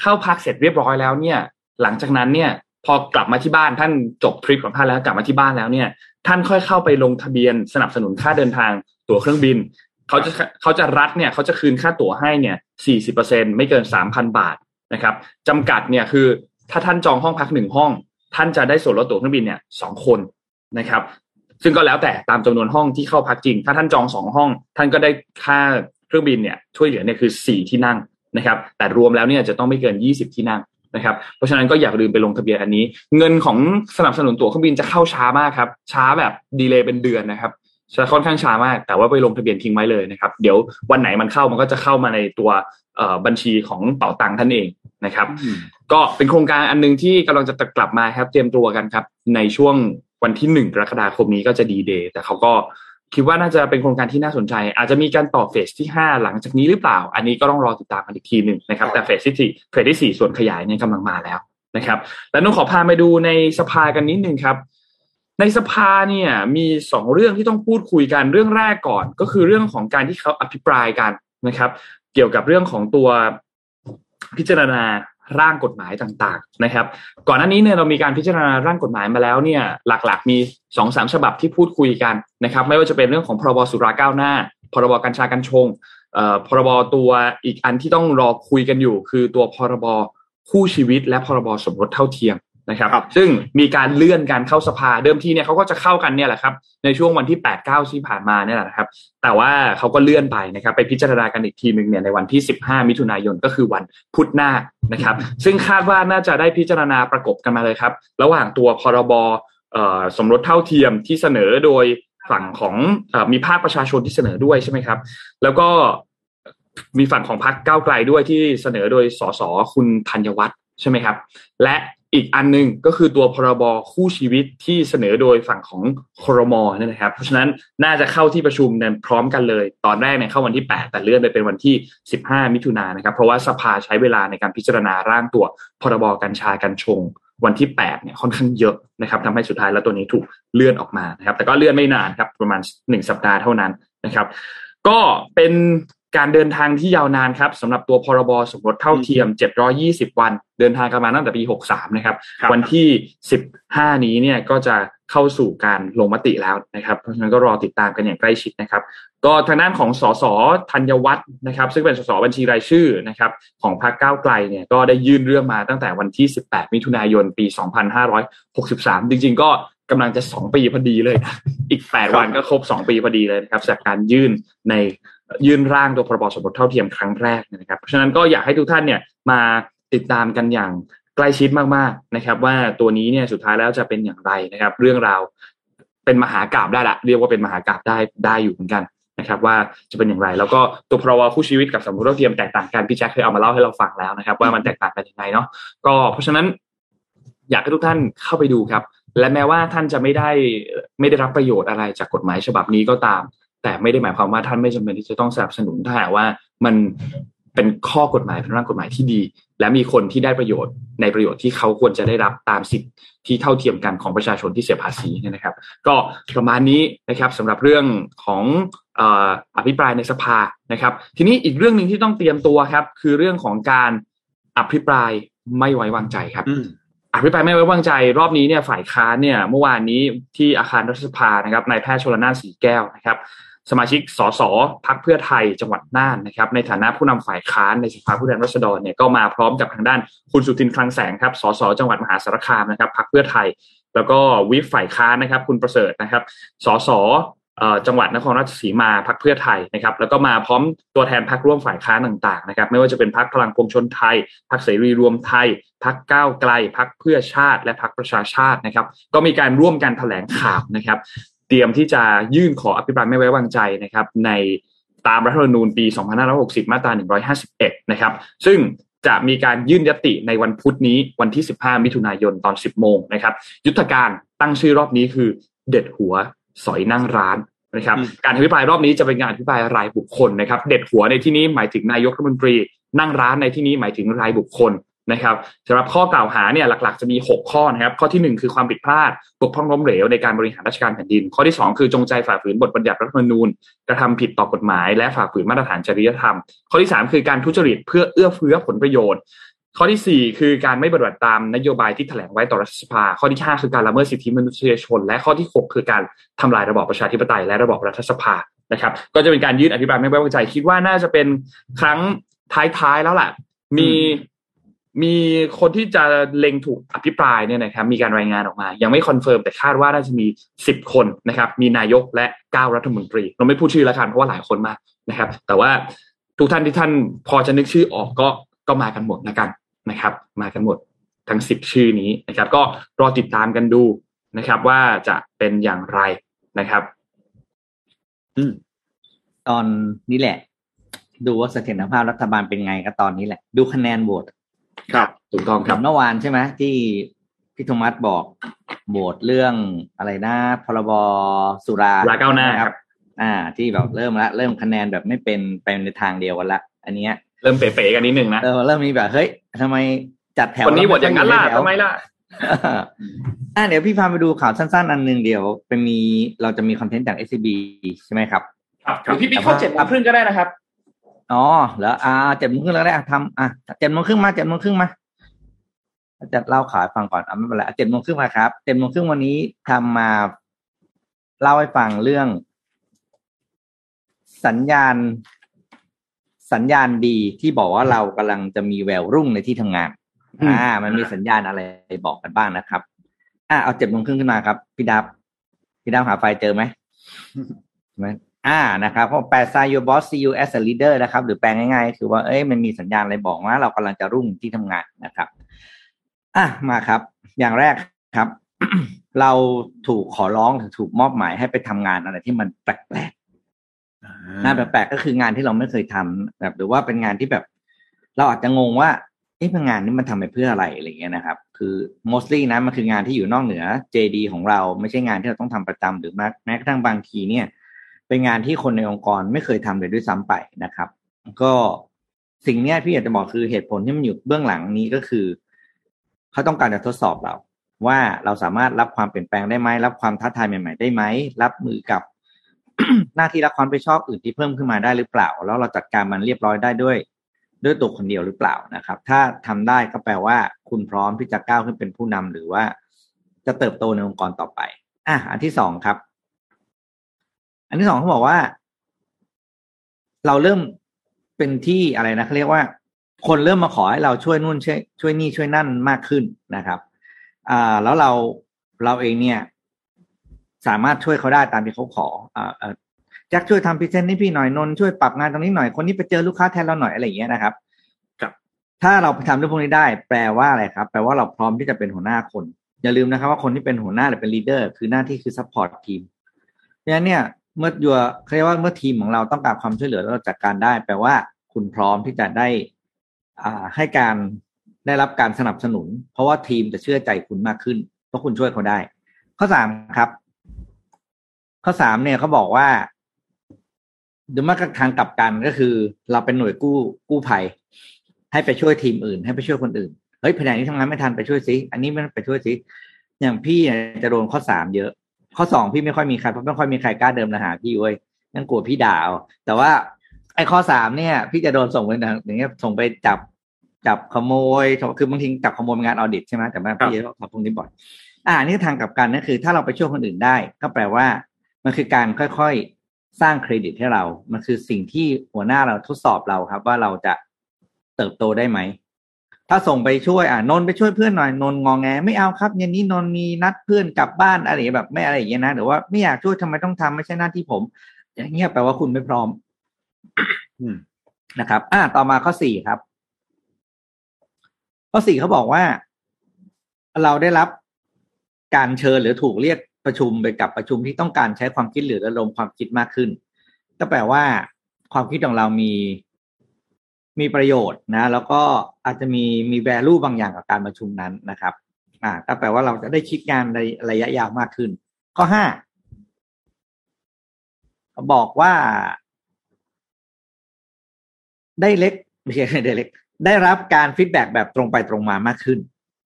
เข้าพักเสร็จเรียบร้อยแล้วเนี่ย หลังจากนั้นเนี่ยพอกลับมาที่บ้านท่านจบทริปของท่านแล้วกลับมาที่บ้านแล้วเนี่ย ท่านค่อยเข้าไปลงทะเบียนสนับสนุนค่าเดินทางตั๋วเครื่องบิน เขาจะเขาจะรัฐเนี่ยเขาจะคืนค่าตั๋วให้เนี่ย40%ไม่เกิน3,000บาทนะครับจำกัดเนี่ยคือถ้าท่านจองห้องพักหนึ่งห้อง ท่านจะได้ส่วนลดตั๋วเครื่องบินเนี่ยสองคนนะครับ ซึ่งก็แล้วแต่ตามจำนวนห้องที่เข้าพักจริง ถ้าท่านจองสองห้อง ท่านก็ได้ค่าเครื่องบินเนี่ยช่วยเหลือเนี่ยคือสี่ที่นั่งนะครับ แต่รวมแล้วเนี่ยจะต้องไม่เกินยี่สิบที่นั่งนะครับ เพราะฉะนั้นก็อย่าลืมไปลงทะเบียนอันนี้ เงินของสนับสนุนตั๋วเครื่องบินจะเข้าช้ามากครับ ช้าแบบดีเลย์เป็นเดือนนะครับ จะค่อนข้างช้ามาก แต่ว่าไปลงทะเบียนทิ้งไว้เลยนะครับ เดี๋ยววันไหนมันเข้ามันก็จะเข้ามาในตัวเอ่อบัญชีของเป๋าตังค์ท่านเองนะครับ ก็เป็นโครงการอันหนึงที่กำลังจะกลับมาครับเตรียมตัวกันครับ ในช่วงวันที่หนึ่งกรกฎาคมนี้ก็จะดีเดย์แต่เขาก็คิดว่าน่าจะเป็นโครงการที่น่าสนใจ อาจจะมีการต่อเฟสที่ห้าหลังจากนี้หรือเปล่า อันนี้ก็ต้องรอติดตามกันอีกทีหนึ่งนะครับแต่เฟสที่สี่เฟสที่สี่ส่วนขยายเนี่ยกำลังมาแล้วนะครับ แล้วนุ่นขอพาไปดูในสภากันนิดนึงครับ ในสภาเนี่ยมีสองเรื่องที่ต้องพูดคุยกันเรื่องแรกก่อน ก็คือเรื่องของการที่เขาอภิปรายกันนะครับ เกี่ยวกับเรื่องของตัวพิจารณาร่างกฎหมายต่างๆนะครับ ก่อนหน้านี้เนี่ยเรามีการพิจารณาร่างกฎหมายมาแล้วเนี่ยหลักๆ มีสองสามฉบับที่พูดคุยกันนะครับ ไม่ว่าจะเป็นเรื่องของพรบสุราก้าวหน้า พรบกัญชากัญชงพรบตัวอีกอันที่ต้องรอคุยกันอยู่ คือตัวพรบคู่ชีวิต และพรบสมรสเท่าเทียม นะครับครับซึ่งมีการเลื่อนการเข้าสภาเดิมทีเนี่ยเขาก็จะเข้ากันเนี่ยแหละครับในช่วงวันที่8ปดเก้าที่ผ่านมาเนี่ยแหละนะครับ แต่ว่าเขาก็เลื่อนไปนะครับ ไปพิจารณากันอีกทีหนึ่งเนี่ยในวันที่ 15 มิถุนายนก็คือวันพุธหน้านะครับ ซึ่งคาดว่าน่าจะได้พิจารณาประกบกันมาเลยครับ ระหว่างตัวพรบเอ่อสมรสเท่าเทียมที่เสนอโดยฝั่งของเออมีภาคประชาชนที่เสนอด้วยใช่ไหมครับ แล้วก็มีฝั่งของพรรคก้าวไกลด้วยที่เสนอโดยสสคุณธัญวัฒน์ใช่ไหมครับ และ อีกอันหนึงก็คือตัวพรบคู่ชีวิตที่เสนอโดยฝั่งของครมเนี่นะครับ เพราะฉะนั้นน่าจะเข้าที่ประชุมเนี่ยพร้อมกันเลย ตอนแรกเนี่ยเข้าวันที่ 8 แต่เลื่อนไปเป็นวันที่ 15 มิถุนายนนะครับ เพราะว่าสภาใช้เวลาในการพิจารณาร่างตัวพรบกัญชากัญชง วันที่ 8 เนี่ยค่อนข้างเยอะนะครับทำให้สุดท้ายแล้วตัวนี้ถูกเลื่อนออกมานะครับ แต่ก็เลื่อนไม่นานครับประมาณ 1 สัปดาห์เท่านั้นนะครับ ก็เป็น การเดินทางที่ยาวนานครับสำหรับตัวพรบสมรสเท่าเทียม 720 วัน เดินทางกันมาตั้งแต่ปี 63 นะครับครับ วันที่ 15 นี้เนี่ยก็จะเข้าสู่การลงมติแล้วนะครับ เพราะฉะนั้นก็รอติดตามกันอย่างใกล้ชิดนะครับ ก็ทางด้านของสสธัญวัฒน์นะครับ ซึ่งเป็นสสบัญชีรายชื่อนะครับของพรรคก้าวไกลเนี่ยก็ได้ยื่นเรื่องมาตั้งแต่วันที่ 18 มิถุนายนปี 2563 จริงๆ ก็กำลังจะ 2 ปีพอดีเลยนะอีก 8 วันก็ครบ 2 ปีพอดีเลยนะครับจากการยื่นใน ยื่นร่างตัวพรบสมรสเท่าเทียมครั้งแรกนะครับเพราะฉะนั้นก็อยากให้ทุกท่านเนี่ยมาติดตามกันอย่างใกล้ชิดมากๆนะครับ ว่าตัวนี้เนี่ยสุดท้ายแล้วจะเป็นอย่างไรนะครับ เรื่องราวเป็นมหากราบได้ละเรียกว่าเป็นมหากราบได้ได้อยู่เหมือนกันนะครับว่าจะเป็นอย่างไร แล้วก็ตัวพรบคู่ชีวิตกับสมรสเท่าเทียมแตกต่างกันพี่แจ็คเคยเอามาเล่าให้เราฟังแล้วนะครับ ว่ามันแตกต่างกันยังไงเนาะก็เพราะฉะนั้นอยากให้ทุกท่านเข้าไปดูครับ และแม้ว่าท่านจะไม่ได้ไม่ได้รับประโยชน์อะไรจากกฎหมายฉบับนี้ก็ตาม แต่ไม่ได้หมายความว่าท่านไม่จำเป็นที่จะต้องสนับสนุนถ้าหากว่ามันเป็นข้อกฎหมายเป็นร่างกฎหมายที่ดี และมีคนที่ได้ประโยชน์ในประโยชน์ที่เขาควรจะได้รับตามสิทธิที่เท่าเทียมกันของประชาชนที่เสียภาษีเนี่ยนะครับ ก็ประมาณนี้นะครับสำหรับเรื่องของออภิปรายในสภานะครับ ทีนี้อีกเรื่องหนึ่งที่ต้องเตรียมตัวครับ คือเรื่องของการอภิปรายไม่ไว้วางใจครับ อภิปรายไม่ไว้วางใจรอบนี้เนี่ยฝ่ายค้านเนี่ยเมื่อวานนี้ที่อาคารรัฐสภานะครับนายแพทย์ชลนานสีแก้วนะครับ สมาชิกสสพักเพื่อไทยจังหวัดน่านนะครับ ในฐานะผู้นำฝ่ายค้านในสภาผู้แทนราษฎรเนี่ยก็มาพร้อมกับทางด้านคุณสุทินคลังแสงครับสสจังหวัดมหาสารคามนะครับพักเพื่อไทย แล้วก็วิปฝ่ายค้านนะครับ คุณประเสริฐนะครับสส จังหวัดนครราชสีมาพักเพื่อไทยนะครับ แล้วก็มาพร้อมตัวแทนพักร่วมฝ่ายค้านต่างๆนะครับ ไม่ว่าจะเป็นพักพลังปวงชนไทยพักเสรีรวมไทยพักก้าวไกลพักเพื่อชาติ และพักประชาชาตินะครับ ก็มีการร่วมกันแถลงข่าวนะครับ เตรียมที่จะยื่นขออภิปรายไม่ไว้วางใจนะครับ ในตามรัฐธรรมนูญปี 2560 มาตรา 151 นะครับ ซึ่งจะมีการยื่นยติในวันพุธนี้วันที่ 15 มิถุนายนตอน 10 โมงนะครับ ยุทธการตั้งชื่อรอบนี้คือเด็ดหัว สอยนั่งร้านนะครับอืมการอภิปรายรอบนี้จะเป็นการอภิปรายรายบุคคลนะครับ เด็ดหัวในที่นี้หมายถึงนายกรัฐมนตรี นั่งร้านในที่นี้หมายถึงรายบุคคลนะครับสำหรับข้อกล่าวหาเนี่ยหลักๆ จะมี 6 ข้อนะครับ ข้อทีหนึ่1 คือความผิดพลาดบกพร่องล้มเหลวในการบริหารราชการแผ่นดิน ข้อที่ 2 คือจงใจฝ่าฝืนบทบัญญัติรัฐธรรมนูญกระทำผิดต่อกฎหมาย และฝ่าฝืนมาตรฐานจริยธรรม ข้อที่ 3 คือการทุจริตเพื่อเอื้อเฟื้อผลประโยชน์ ข้อทีสี่ 4 คือการไม่ปฏิบัติตามนโยบายที่แถลงไว้ต่อรัฐสภา ข้อที่ 5 คือการละเมิดสิทธิมนุษยชน และข้อที่ 6 คือการทำลายระบอบประชาธิปไตยและระบอบรัฐสภานะครับ ก็จะเป็นการยื่นอภิปรายไม่ไว้วางใจ คิดว่าน่าจะเป็นครั้งท้ายๆแล้วแหละมีมีคนที่จะเล็งถูกอภิปรายเนี่ยนะครับ มีการรายงานออกมา ยังไม่ confirm แต่คาดว่าน่าจะมีสิบคนนะครับ มีนายกและเก้ารัฐมนตรี เราไม่พูดชื่อแล้วกันเพราะว่าหลายคนมากนะครับ แต่ว่าทุกท่านที่ท่านพอจะนึกชื่อออกก็ก็มากันหมดแล้วกัน นะครับ มากันหมดทั้งสิบชื่อนี้นะครับ ก็รอติดตามกันดูนะครับ ว่าจะเป็นอย่างไรนะครับตอนนี้แหละ ดูว่าเสถียรภาพรัฐบาลเป็นไงก็ตอนนี้แหละ ดูคะแนนโหวตครับถูกต้องครับเมื่อวานใช่ไหมที่พี่โทมัสบอกโหวตเรื่องอะไรนะพรบสุราสุราก้าวหน้านะครับ อ่า ที่แบบเริ่มละเริ่มคะแนนแบบไม่เป็นไปในทางเดียวกันละ อันเนี้ยเริ่มเป๋ๆกันนิดนึงนะเออเริ่มมีแบบเฮ้ยทำไมจัดแถวคนนี้บทอย่างนั้นล่ะแวทำไมล่ะอ่าเดี๋ยวพี่พาไปดูข่าวสั้นๆ อันหนึ่งเดี๋ยวเป็นมีเราจะมีคอนเทนต์จาก SCB ใช่ไหมครับ ครับหรือพี่ปิ๊กเข้าเจ็ดโมงครึ่งก็ได้นะครับอ๋อแล้วอ่าเจ็ดโมงครึ่งแล้วได้อะทำอะเจ็ดโมงครึ่งมาเจ็ดโมงครึ่งมาจะเล่าขายฟังก่อนอะไม่เป็นไรเจ็ดโมงครึ่งมาครับเจ็ดโมงครึ่งวันนี้ทำมาเล่าให้ฟังเรื่อง สัญญาณ สัญญาณดีที่บอกว่าเรากำลังจะมีแววรุ่งในที่ทำงานอืมอ่า มันมีสัญญาณอะไรบอกกันบ้างนะครับ อ่าเอาเจ็ดโมงครึ่งขึ้นมาครับ พี่ดับพี่ดับหาไฟล์เจอไหมไหมอ่านะครับเพราะแปล sign your boss see you as a leader นะครับ หรือแปลง่ายๆ คือว่าเอ้ยมันมีสัญญาณอะไรบอกว่า เรากำลังจะรุ่งที่ทำงานนะครับ อะมาครับ อย่างแรกครับ เราถูกขอร้องหรือถูกมอบหมายให้ไปทำงานอะไรที่มันแปลกๆ งานแปลกๆก็คืองานที่เราไม่เคยทำแบบหรือว่าเป็นงานที่แบบ เราอาจจะงงว่าเอ๊ะงานนี้มันทำไปเพื่ออะไรอะไรเงี้ยนะครับ คือ mostly นะมันคืองานที่อยู่นอกเหนือ JD ของเราไม่ใช่งานที่เราต้องทำประจำหรือแม้กระทั่งบางทีเนี่ย เป็นงานที่คนในองค์กรไม่เคยทำเลยด้วยซ้ำไปนะครับ ก็สิ่งนี้พี่อยากจะบอกคือเหตุผลที่มันอยู่เบื้องหลังนี้ก็คือ เขาต้องการจะทดสอบเรา ว่าเราสามารถรับความเปลี่ยนแปลงได้ไหมรับความท้าทายใหม่ ๆ ได้ไหมรับมือกับ หน้าที่และความรับผิดชอบอื่นที่เพิ่มขึ้นมาได้หรือเปล่า แล้วเราจัดการมันเรียบร้อยได้ด้วย ด้วยตัวคนเดียวหรือเปล่านะครับ ถ้าทำได้ก็แปลว่า คุณพร้อมที่จะก้าวขึ้นเป็นผู้นำหรือว่า จะเติบโตในองค์กรต่อไป อะอันที่สองครับ อันที่สองเขาบอกว่า เราเริ่มเป็นที่อะไรนะเขาเรียกว่า คนเริ่มมาขอให้เราช่วยนู่นช่วยช่วยนี่ช่วยนั่นมากขึ้นนะครับอ่าแล้วเราเราเองเนี่ย สามารถช่วยเขาได้ตามที่เขาขออ่าแจ็คช่วยทำพิเศษให้พี่หน่อยนนช่วยปรับงานตรงนี้หน่อยคนนี้ไปเจอลูกค้าแทนเราหน่อยอะไรอย่างเงี้ยนะครับครับ ถ้าเราทำเรื่องพวกนี้ได้ แปลว่าอะไรครับ แปลว่าเราพร้อมที่จะเป็นหัวหน้าคน อย่าลืมนะครับ ว่าคนที่เป็นหัวหน้าหรือเป็น leader คือหน้าที่คือ support ทีมเพราะฉะนั้นเนี่ยเมื่อยัวเรียกว่าเมื่อทีมของเราต้องการความช่วยเหลือแล้วเราจัดการได้ แปลว่าคุณพร้อมที่จะได้อ่าให้การได้รับการสนับสนุน เพราะว่าทีมจะเชื่อใจคุณมากขึ้นเพราะคุณช่วยเขาได้ ข้อสามครับ ข้อสามเนี่ยเขาบอกว่าหรือมากทางกลับกันก็คือ เราเป็นหน่วยกู้กู้ภัย ให้ไปช่วยทีมอื่น ให้ไปช่วยคนอื่นเฮ้ยแผนกนี้ทำงานไม่ทันไปช่วยซิอันนี้ไม่ไปช่วยซิอย่างพี่เนี่ยจะโดนข้อสามเยอะ ข้อสองพี่ไม่ค่อยมีใครเพราะไม่ค่อยมีใครกล้าเดิมมาหาพี่เว้ยนั่งกลัวพี่ด่าแต่ว่าไอ้ข้อสามเนี่ย พี่จะโดนส่งไปอย่างเงี้ยส่งไปจับจับขโมยคือบางทีจับขโมยงานออดิตใช่ไหมแต่ว่าพี่จะต้องทำพวกนี้บ่อยอ่านี่ทางกลับกันนั่นคือ ถ้าเราไปช่วยคนอื่นได้ ก็แปลว่า มันคือการค่อยๆสร้างเครดิตให้เรา มันคือสิ่งที่หัวหน้าเราทดสอบเราครับ ว่าเราจะเติบโตได้ไหม ถ้าส่งไปช่วยอ่านนไปช่วยเพื่อนหน่อยนนงองแงไม่เอาครับเย็นนี้นนมีนัดเพื่อนกลับบ้านอะไรแบบไม่อะไรอย่างเงี้ยนะหรือว่าไม่อยากช่วยทำไมต้องทำไม่ใช่หน้าที่ผม อย่างเงี้ยแปลว่าคุณไม่พร้อมนะครับ อ่าต่อมาข้อสี่ครับ ข้อสี่เขาบอกว่า เราได้รับการเชิญหรือถูกเรียก ประชุมไปกับประชุมที่ต้องการใช้ความคิดหรือระดมความคิดมากขึ้น ก็แปลว่าความคิดของเรามีมีประโยชน์นะ แล้วก็อาจจะมีมีแวลูบางอย่างกับการประชุมนั้นนะครับ อ่าก็แปลว่าเราจะได้คิดงานในระยะยาวมากขึ้น ข้อห้าบอกว่า ได้เล็กไม่ใช่ได้เล็ก ได้รับการฟีดแบ็แบบตรงไปตรงมามากขึ้น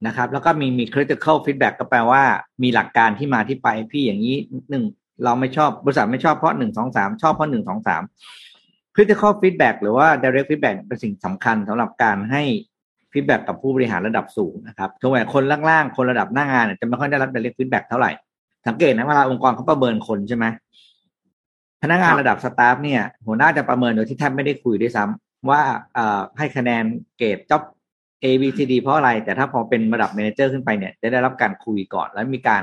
นะครับ แล้วก็มีมี critical feedback ก็แปลว่ามีหลักการที่มาที่ไปพี่อย่างนี้หนึ่งเราไม่ชอบบริษัทไม่ชอบเพราะหนึ่งสองสามชอบเพราะหนึ่งสองสาม critical feedback หรือว่า direct feedback เป็นสิ่งสำคัญสำหรับการให้ feedback กับผู้บริหารระดับสูงนะครับถึงแม้คนล่างๆ คนระดับหน้างานจะไม่ค่อยได้รับ direct feedback เท่าไหร่ สังเกตนะเวลาองค์กรเขาประเมินคนใช่ไหมพนักงานระดับสตาฟเนี่ย หัวหน้าจะประเมินโดยที่แทบไม่ได้คุยด้วยซ้ำว่าให้คะแนนเกรดจ็อบ A B C D เพราะอะไร แต่ถ้าพอเป็นระดับ manager ขึ้นไปเนี่ยจะได้รับการคุยก่อน แล้วมีการ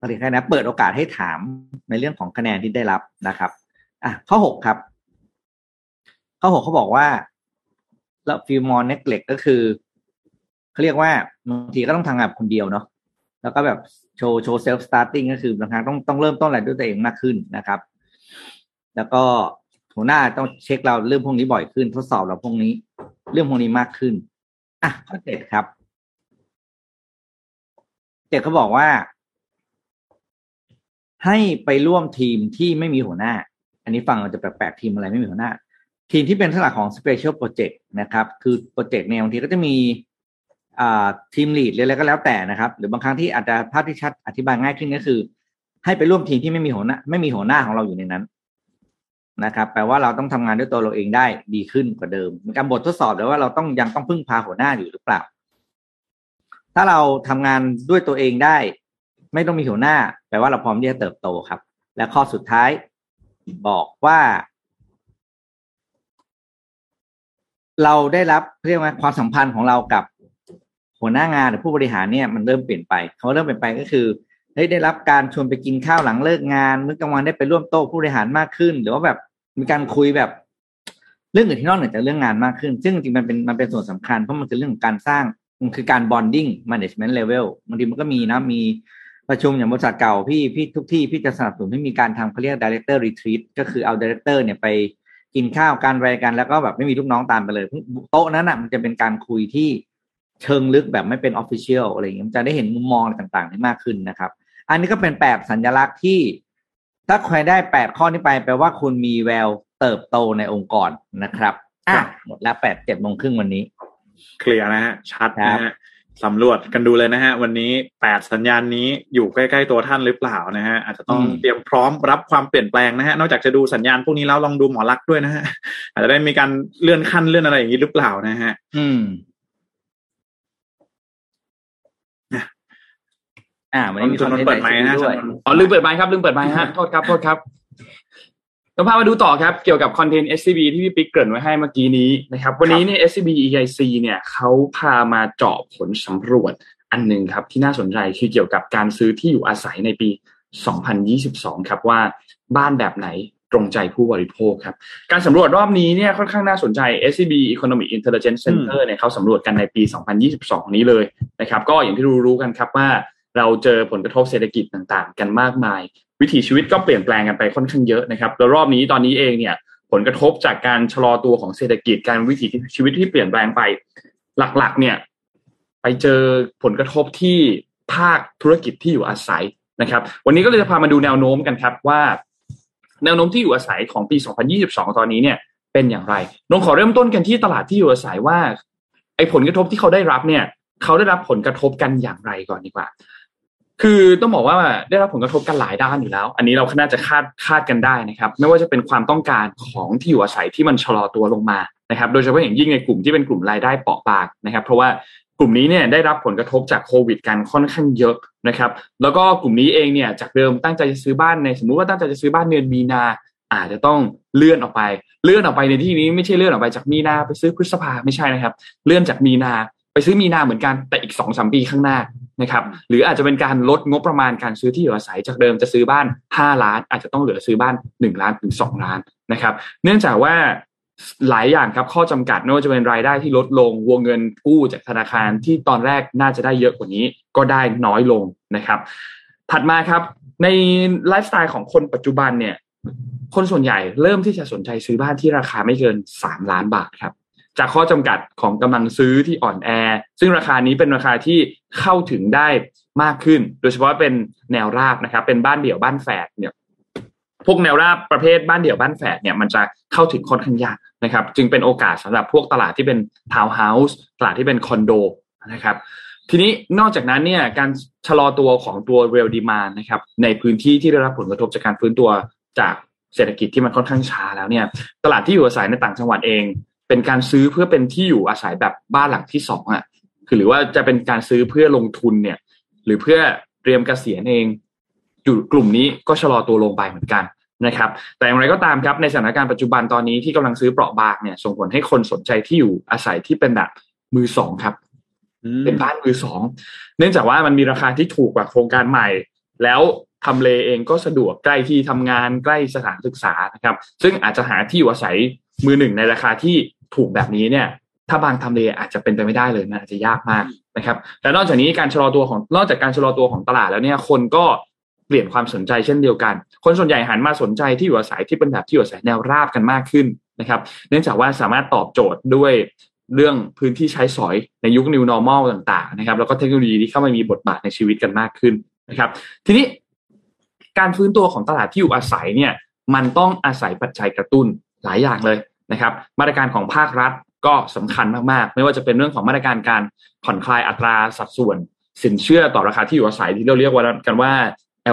ผลิตคะแนนเปิดโอกาสให้ถามในเรื่องของคะแนนที่ได้รับนะครับ อะข้อหกครับ ข้อหกเขาบอกว่าแล้ว feel more neglected ก็คือเขาเรียกว่าบางทีก็ต้องทำงานคนเดียวเนาะแล้วก็แบบ show show self-starting ก็คือบางครั้งต้องต้องเริ่มต้นอะไรด้วยตัวเองมากขึ้นนะครับ แล้วก็หัวหน้าต้องเช็คเราเรื่องพวกนี้บ่อยขึ้นทดสอบเราพวกนี้ เรื่องพวกนี้มากขึ้น อะข้อเจ็ดครับ เจ็ดเขาบอกว่า ให้ไปร่วมทีมที่ไม่มีหัวหน้า อันนี้ฟังเราจะแปลกๆทีมอะไรไม่มีหัวหน้า ทีมที่เป็นลักษณะของ special project นะครับ คือโปรเจกต์เนี่ยบางทีก็จะมีทีมลีดอะไรก็แล้วแต่นะครับ หรือบางครั้งที่อาจจะภาพที่ชัดอธิบายง่ายขึ้นก็คือ ให้ไปร่วมทีมที่ไม่มีหัวหน้า ไม่มีหัวหน้าของเราอยู่ในนั้น นะครับแปลว่าเราต้องทำงานด้วยตัวเราเองได้ดีขึ้นกว่าเดิมมีการบททดสอบเลยว่าเราต้องยังต้องพึ่งพาหัวหน้าอยู่หรือเปล่า ถ้าเราทำงานด้วยตัวเองได้ ไม่ต้องมีหัวหน้า แปลว่าเราพร้อมที่จะเติบโตครับ และข้อสุดท้ายบอกว่า เราได้รับเรียกว่าความสัมพันธ์ของเรากับหัวหน้างานหรือผู้บริหารเนี่ยมันเริ่มเปลี่ยนไปเขาเริ่มเปลี่ยนไปก็คือได้ได้รับการชวนไปกินข้าวหลังเลิกงาน มื้อกลางวันได้ไปร่วมโต๊ะผู้บริหารมากขึ้น หรือว่าแบบ มีการคุยแบบเรื่องอื่นที่นอกเหนือจากเรื่องงานมากขึ้น ซึ่งจริงมันเป็นมันเป็นส่วนสำคัญเพราะมันคือเรื่องของการสร้างมันคือการ bonding management level บางทีมันก็มีนะมีประชุมอย่างบริษัทเก่าพี่พี่ทุกที่พี่จะสนับสนุนให้มีการทำเขาเรียก director retreat ก็คือเอา director เนี่ยไปกินข้าวกันอะไรกันแล้วก็แบบไม่มีลูกน้องตามไปเลยโต๊ะนั้นอะมันจะเป็นการคุยที่เชิงลึกแบบไม่เป็นออฟฟิเชียลอะไรอย่างเงี้ยจะได้เห็นมุมมองต่างๆได้มากขึ้นนะครับ อันนี้ก็เป็นแปดสัญลักษณ์ที่ ถ้าใครได้แปดข้อนี้ไปแปลว่าคุณมีแววเติบโตในองค์กรนะครับอะหมดแล้วแปดเจ็ดโมงครึ่งวันนี้ เคลียร์นะฮะชัดครันะบฮะสำรวจกันดูเลยนะฮะ วันนี้แปดสัญญาณนี้อยู่ใกล้ๆตัวท่านหรือเปล่านะฮะอาจจะต้องเตรียมพร้อมรับความเปลี่ยนแปลงนะฮะนอกจากจะดูสัญญาณพวกนี้แล้วลองดูหมอลักษณ์ด้วยนะฮะอาจจะได้มีการเลื่อนขั้นเลื่อนอะไรอย่างนี้หรือเปล่านะฮะ อืม อ่าวันนี้มีคอนเทนต์เปิดไมค์นะด้วยอ๋อลืมเปิดไมค์ครับลืมเปิดไมค์ฮะโทษครับโทษครับเราพามาดูต่อครับเกี่ยวกับคอนเทนต์ SCB ที่พี่ปิ๊กเกริ่นไว้ให้เมื่อกี้นี้นะครับ วันนี้เนี่ย SCB EIC เนี่ยเขาพามาเจาะผลสำรวจอันหนึ่งครับ ที่น่าสนใจคือเกี่ยวกับการซื้อที่อยู่อาศัยในปี 2022 ครับว่าบ้านแบบไหนตรงใจผู้บริโภคครับ การสำรวจรอบนี้เนี่ยค่อนข้างน่าสนใจ SCB Economic Intelligence Center เนี่ยเขาสำรวจกันในปี 2022 นี้เลยนะครับ ก็อย่างที่รู้ๆกันครับว่า เราเจอผลกระทบเศรษฐกิจต่างๆ กันมากมาย วิถีชีวิตก็เปลี่ยนแปลงกันไปค่อนข้างเยอะนะครับแล้วรอบนี้ตอนนี้เองเนี่ยผลกระทบจากการชะลอตัวของเศรษฐกิจการวิถีชีวิตที่เปลี่ยนแปลงไป หลักๆ เนี่ย ไปเจอผลกระทบที่ภาคธุรกิจที่อยู่อาศัยนะครับ วันนี้ก็เลยจะพามาดูแนวโน้มกันครับว่า แนวโน้มที่อยู่อาศัยของปี 2022 ตอนนี้เนี่ย เป็นอย่างไรนงขอเริ่มต้นกันที่ตลาดที่อยู่อาศัยว่าไอ้ผลกระทบที่เขาได้รับเนี่ย เขาได้รับผลกระทบกันอย่างไรก่อนดีกว่า คือต้องบอกว่าได้รับผลกระทบกันหลายด้านอยู่แล้ว อันนี้เราน่าจะคาดคาดกันได้นะครับ ไม่ว่าจะเป็นความต้องการของที่อยู่อาศัยที่มันชะลอตัวลงมานะครับ โดยเฉพาะอย่างยิ่งในกลุ่มที่เป็นกลุ่มรายได้เปราะบางนะครับ เพราะว่ากลุ่มนี้เนี่ยได้รับผลกระทบจากโควิดกันค่อนข้างเยอะนะครับ แล้วก็กลุ่มนี้เองเนี่ยจากเดิมตั้งใจจะซื้อบ้านในสมมุติว่าตั้งใจจะซื้อบ้านเดือนมีนาอาจจะต้องเลื่อนออกไป เลื่อนออกไปในที่นี้ไม่ใช่เลื่อนออกไปจากมีนาไปซื้อพฤษภาไม่ใช่นะครับ เลื่อนจากมีนาไปซื้อมีนาเหมือนกันแต่อีกสองสามปีข้างหน้า นะครับหรืออาจจะเป็นการลดงบประมาณการซื้อที่อยู่อาศัยจากเดิมจะซื้อบ้าน 5 ล้าน อาจจะต้องเหลือซื้อบ้าน 1 ล้านถึง 2 ล้านนะครับ เนื่องจากว่าหลายอย่างครับข้อจำกัดไม่ว่าจะเป็นรายได้ที่ลดลงวงเงินกู้จากธนาคารที่ตอนแรกน่าจะได้เยอะกว่านี้ ก็ได้น้อยลงนะครับ ถัดมาครับในไลฟ์สไตล์ของคนปัจจุบันเนี่ยคนส่วนใหญ่เริ่มที่จะสนใจซื้อบ้านที่ราคาไม่เกิน 3 ล้านบาทครับ จากข้อจำกัดของกำลังซื้อที่อ่อนแอ ซึ่งราคานี้เป็นราคาที่เข้าถึงได้มากขึ้น โดยเฉพาะเป็นแนวราบนะครับ เป็นบ้านเดี่ยวบ้านแฝดเนี่ยพวกแนวราบประเภทบ้านเดี่ยวบ้านแฝดเนี่ยมันจะเข้าถึงค่อนข้างยากนะครับ จึงเป็นโอกาสสำหรับพวกตลาดที่เป็นทาวน์เฮาส์ตลาดที่เป็นคอนโดนะครับ ทีนี้นอกจากนั้นเนี่ยการชะลอตัวของตัวเรลดีมานนะครับ ในพื้นที่ที่ได้รับผลกระทบจากการฟื้นตัวจากเศรษฐกิจที่มันค่อนข้างช้าแล้วเนี่ย ตลาดที่อยู่อาศัยในต่างจังหวัดเอง เป็นการซื้อเพื่อเป็นที่อยู่อาศัยแบบบ้านหลังที่สองอะคือหรือว่าจะเป็นการซื้อเพื่อลงทุนเนี่ย หรือเพื่อเตรียมเกษียณเองอยู่กลุ่มนี้ก็ชะลอตัวลงไปเหมือนกันนะครับ แต่อย่างไรก็ตามครับในสถานการณ์ปัจจุบันตอนนี้ที่กำลังซื้อเปราะบางเนี่ยส่งผลให้คนสนใจที่อยู่อาศัยที่เป็นแบบมือสองครับเป็นบ้านมือสองเนื่องจากว่ามันมีราคาที่ถูกกว่าโครงการใหม่ แล้วทำเลเองก็สะดวกใกล้ที่ทำงานใกล้สถานศึกษานะครับ ซึ่งอาจจะหาที่อยู่อาศัยมือหนึ่งในราคาที่ ถูกแบบนี้เนี่ย ถ้าบางทำเลอาจจะเป็นไปไม่ได้เลยมันอาจจะยากมากนะครับแต่นอกจากนี้การชะลอตัวของนอกจากการชะลอตัวของตลาดแล้วเนี่ยคนก็เปลี่ยนความสนใจเช่นเดียวกัน คนส่วนใหญ่หันมาสนใจที่อยู่อาศัยที่เป็นแบบที่อยู่อาศัยแนวราบกันมากขึ้นนะครับ เนื่องจากว่าสามารถตอบโจทย์ด้วยเรื่องพื้นที่ใช้สอยในยุค New Normal ต่าง ๆ นะครับ แล้วก็เทคโนโลยีที่เข้ามามีบทบาทในชีวิตกันมากขึ้นนะครับ ทีนี้การฟื้นตัวของตลาดที่อยู่อาศัยเนี่ย มันต้องอาศัยปัจจัยกระตุ้นหลายอย่างเลย นะครับมาตรการของภาครัฐก็สำคัญมากๆ ไม่ว่าจะเป็นเรื่องของมาตรการการผ่อนคลายอัตราสัดส่วน สินเชื่อต่อราคาที่อยู่อาศัยที่เราเรียกว่ากันว่า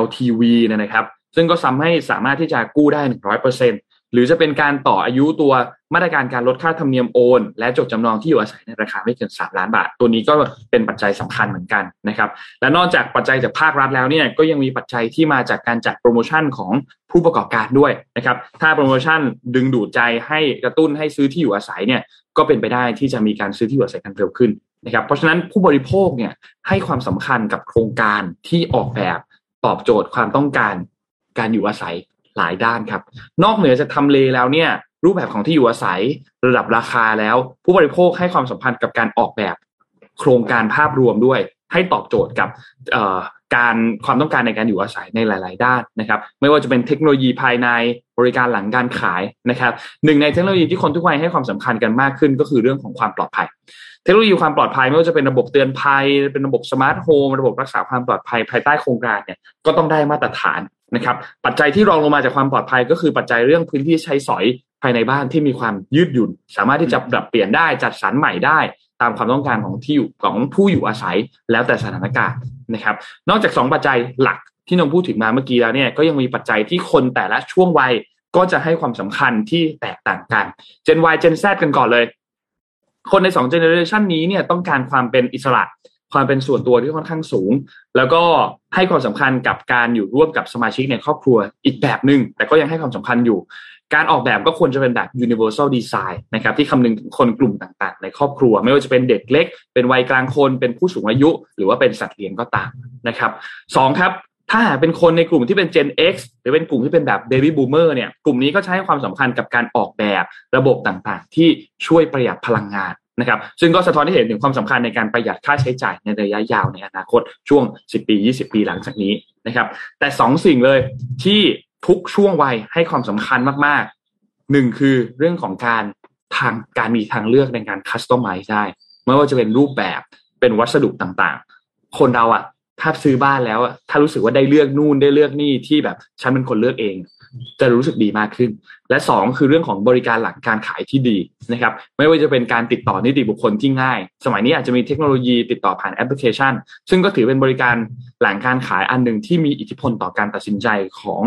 LTV นะครับ ซึ่งก็ทำให้สามารถที่จะกู้ได้100% หรือจะเป็นการต่ออายุตัวมาตรการการลดค่าธรรมเนียมโอน และจดจำนองที่อยู่อาศัยในราคาไม่เกิน 3 ล้านบาท ตัวนี้ก็เป็นปัจจัยสำคัญเหมือนกันนะครับ และนอกจากปัจจัยจากภาครัฐแล้วเนี่ยก็ยังมีปัจจัยที่มาจากการจัดโปรโมชั่นของผู้ประกอบการด้วยนะครับ ถ้าโปรโมชั่นดึงดูดใจให้กระตุ้นให้ซื้อที่อยู่อาศัยเนี่ยก็เป็นไปได้ที่จะมีการซื้อที่อยู่อาศัยกันเร็วขึ้นนะครับ เพราะฉะนั้นผู้บริโภคเนี่ยให้ความสำคัญกับโครงการที่ออกแบบตอบโจทย์ความต้องการการอยู่อาศัย หลายด้านครับ นอกเหนือจากทำเลแล้วเนี่ย รูปแบบของที่อยู่อาศัยระดับราคาแล้ว ผู้บริโภคให้ความสัมพันธ์กับการออกแบบ โครงการภาพรวมด้วย ให้ตอบโจทย์กับการความต้องการในการอยู่อาศัยในหลาย ๆ ด้านนะครับ ไม่ว่าจะเป็นเทคโนโลยีภายในบริการหลังการขายนะครับหนึ่งในเทคโนโลยีที่คนทุกวัยให้ความสำคัญกันมากขึ้น ก็คือเรื่องของความปลอดภัย เทคโนโลยีความปลอดภัยไม่ว่าจะเป็นระบบเตือนภัย เป็นระบบ smart home ระบบรักษาความปลอดภัยภายใต้โครงการเนี่ยก็ต้องได้มาตรฐาน นะครับปัจจัยที่รองลงมาจากความปลอดภัยก็คือปัจจัยเรื่องพื้นที่ใช้สอยภายในบ้านที่มีความยืดหยุ่น สามารถที่จะปรับเปลี่ยนได้จัดสรรใหม่ได้ ตามความต้องการของที่อยู่ของผู้อยู่อาศัยแล้วแต่สถานการณ์นะครับ นอกจาก 2 ปัจจัยหลักที่นงพูดถึงมาเมื่อกี้แล้วเนี่ยก็ยังมีปัจจัยที่คนแต่ละช่วงวัยก็จะให้ความสำคัญที่แตกต่างกัน Gen Y Gen Z กันก่อนเลย คนใน2 generation นี้เนี่ยต้องการความเป็นอิสระ ความเป็นส่วนตัวที่ค่อนข้างสูง แล้วก็ให้ความสำคัญกับการอยู่ร่วมกับสมาชิกในครอบครัวอีกแบบหนึ่งแต่ก็ยังให้ความสำคัญอยู่ การออกแบบก็ควรจะเป็นแบบ universal design นะครับที่คำนึงถึงคนกลุ่มต่างๆ ในครอบครัว ไม่ว่าจะเป็นเด็กเล็ก เป็นวัยกลางคน เป็นผู้สูงอายุ หรือว่าเป็นสัตว์เลี้ยงก็ตามนะครับสองครับถ้าเป็นคนในกลุ่มที่เป็น Gen X หรือเป็นกลุ่มที่เป็นแบบ Baby Boomer เนี่ย กลุ่มนี้ก็ให้ความสำคัญกับการออกแบบระบบต่างๆ ที่ช่วยประหยัดพลังงาน นะครับซึ่งก็สะท้อนให้เห็นถึงความสำคัญในการประหยัดค่าใช้จ่ายในระยะยาวในอนาคตช่วง 10 ปี 20 ปีหลังจากนี้นะครับแต่สองสิ่งเลยที่ทุกช่วงวัยให้ความสำคัญมากๆหนึ่งคือเรื่องของการทางการมีทางเลือกในการคัสตอมไมซ์ได้ไม่ว่าจะเป็นรูปแบบเป็นวัสดุต่างๆ คนเราอะ ถ้าซื้อบ้านแล้วถ้ารู้สึกว่าได้เลือกนู่นได้เลือกนี่ที่แบบฉันเป็นคนเลือกเอง จะรู้สึกดีมากขึ้น และสองคือเรื่องของบริการหลังการขายที่ดีนะครับ ไม่ว่าจะเป็นการติดต่อนิติบุคคลที่ง่าย สมัยนี้อาจจะมีเทคโนโลยีติดต่อผ่านแอปพลิเคชัน ซึ่งก็ถือเป็นบริการหลังการขายอันหนึ่งที่มีอิทธิพลต่อการตัดสินใจของ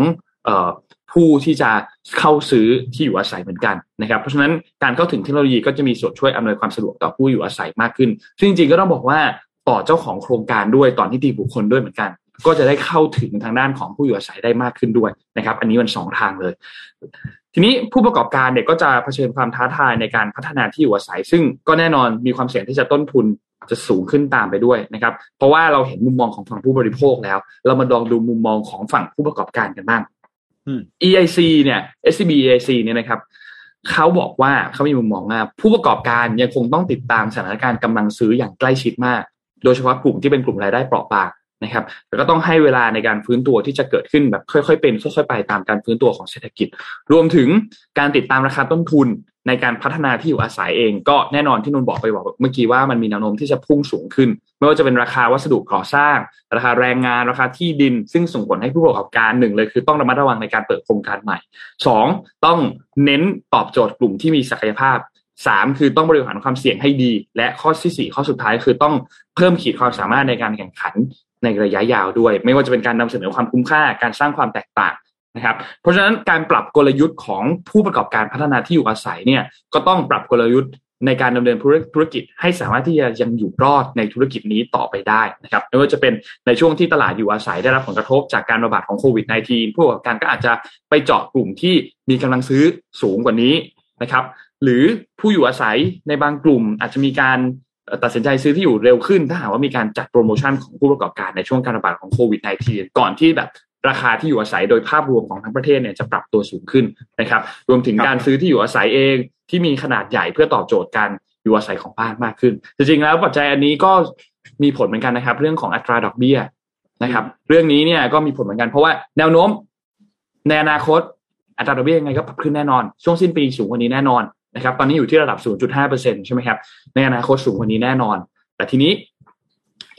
ผู้ที่จะเข้าซื้อที่อยู่อาศัยเหมือนกันนะครับเพราะฉะนั้นการเข้าถึงเทคโนโลยีก็จะมีส่วนช่วยอำนวยความสะดวกต่อผู้อยู่อาศัยมากขึ้นซึ่งจริงๆก็ต้องบอกว่า ต่อเจ้าของโครงการด้วยต่อนิติบุคคลด้วยเหมือนกัน ก็จะได้เข้าถึงทางด้านของผู้อยู่อาศัยได้มากขึ้นด้วยนะครับ อันนี้มันสองทางเลย ทีนี้ผู้ประกอบการเนี่ยก็จะเผชิญความท้าทายในการพัฒนาที่อยู่อาศัย ซึ่งก็แน่นอนมีความเสี่ยงที่จะต้นทุนจะสูงขึ้นตามไปด้วยนะครับ เพราะว่าเราเห็นมุมมองของฝั่งผู้บริโภคแล้ว เรามาลองดูมุมมองของฝั่งผู้ประกอบการกันบ้าง EIC เนี่ย SCB EIC เนี่ยนะครับเขาบอกว่าเขามีมุมมองว่าผู้ประกอบการยังคงต้องติดตามสถานการณ์กำลังซื้ออย่างใกล้ชิดมาก โดยเฉพาะกลุ่มที่เป็นกลุ่มรายได้เปราะบางนะครับแล้วก็ต้องให้เวลาในการฟื้นตัวที่จะเกิดขึ้นแบบค่อยๆเป็นค่อยๆไปตามการฟื้นตัวของเศรษฐกิจ รวมถึงการติดตามราคาต้นทุนในการพัฒนาที่อยู่อาศัยเอง ก็แน่นอนที่นนบอกไปบอกเมื่อกี้ว่ามันมีแนวโน้มที่จะพุ่งสูงขึ้น ไม่ว่าจะเป็นราคาวัสดุก่อสร้าง ราคาแรงงานราคาที่ดิน ซึ่งส่งผลให้ผู้ประกอบการหนึ่งเลยคือต้องระมัดระวังในการเปิดโครงการใหม่สองต้องเน้นตอบโจทย์กลุ่มที่มีศักยภาพ สามคือต้องบริหารความเสี่ยงให้ดี และข้อที่สี่ข้อสุดท้ายคือต้องเพิ่มขีดความสามารถในการแข่งขันในระยะยาวด้วย ไม่ว่าจะเป็นการนำเสนอความคุ้มค่าการสร้างความแตกต่างนะครับ เพราะฉะนั้นการปรับกลยุทธ์ของผู้ประกอบการพัฒนาที่อยู่อาศัยเนี่ยก็ต้องปรับกลยุทธ์ในการดำเนินธุรกิจให้สามารถที่จะยังอยู่รอดในธุรกิจนี้ต่อไปได้นะครับไม่ว่าจะเป็นในช่วงที่ตลาดอยู่อาศัยได้รับผลกระทบจากการระบาดของโควิด -19 ผู้ประกอบการก็อาจจะไปเจาะกลุ่มที่มีกำลังซื้อสูงกว่านี้นะครับ หรือผู้อยู่อาศัยในบางกลุ่ม อาจจะมีการตัดสินใจซื้อที่อยู่เร็วขึ้น ถ้าหากว่ามีการจัดโปรโมชั่นของผู้ประกอบการในช่วงการระบาดของโควิด -19 ก่อนที่แบบราคาที่อยู่อาศัยโดยภาพรวมของทั้งประเทศเนี่ยจะปรับตัวสูงขึ้นนะครับ รวมถึงการซื้อที่อยู่อาศัยเองที่มีขนาดใหญ่เพื่อตอบโจทย์การอยู่อาศัยของบ้านมากขึ้น จริงๆแล้วปัจจัยอันนี้ก็มีผลเหมือนกันนะครับ เรื่องของอัตราดอกเบี้ยนะครับ เรื่องนี้เนี่ยก็มีผลเหมือนกันเพราะว่าแนวโน้มในอนาคตอัตราดอกเบี้ยยังไงก็ปรับขึ้นแน่นอน ช่วงสิ้นปีสูงกว่านี้แน่นอน นะครับตอนนี้อยู่ที่ระดับ 0.5%ใช่ไหมครับในอนาคตสูงกว่านี้แน่นอน แต่ทีนี้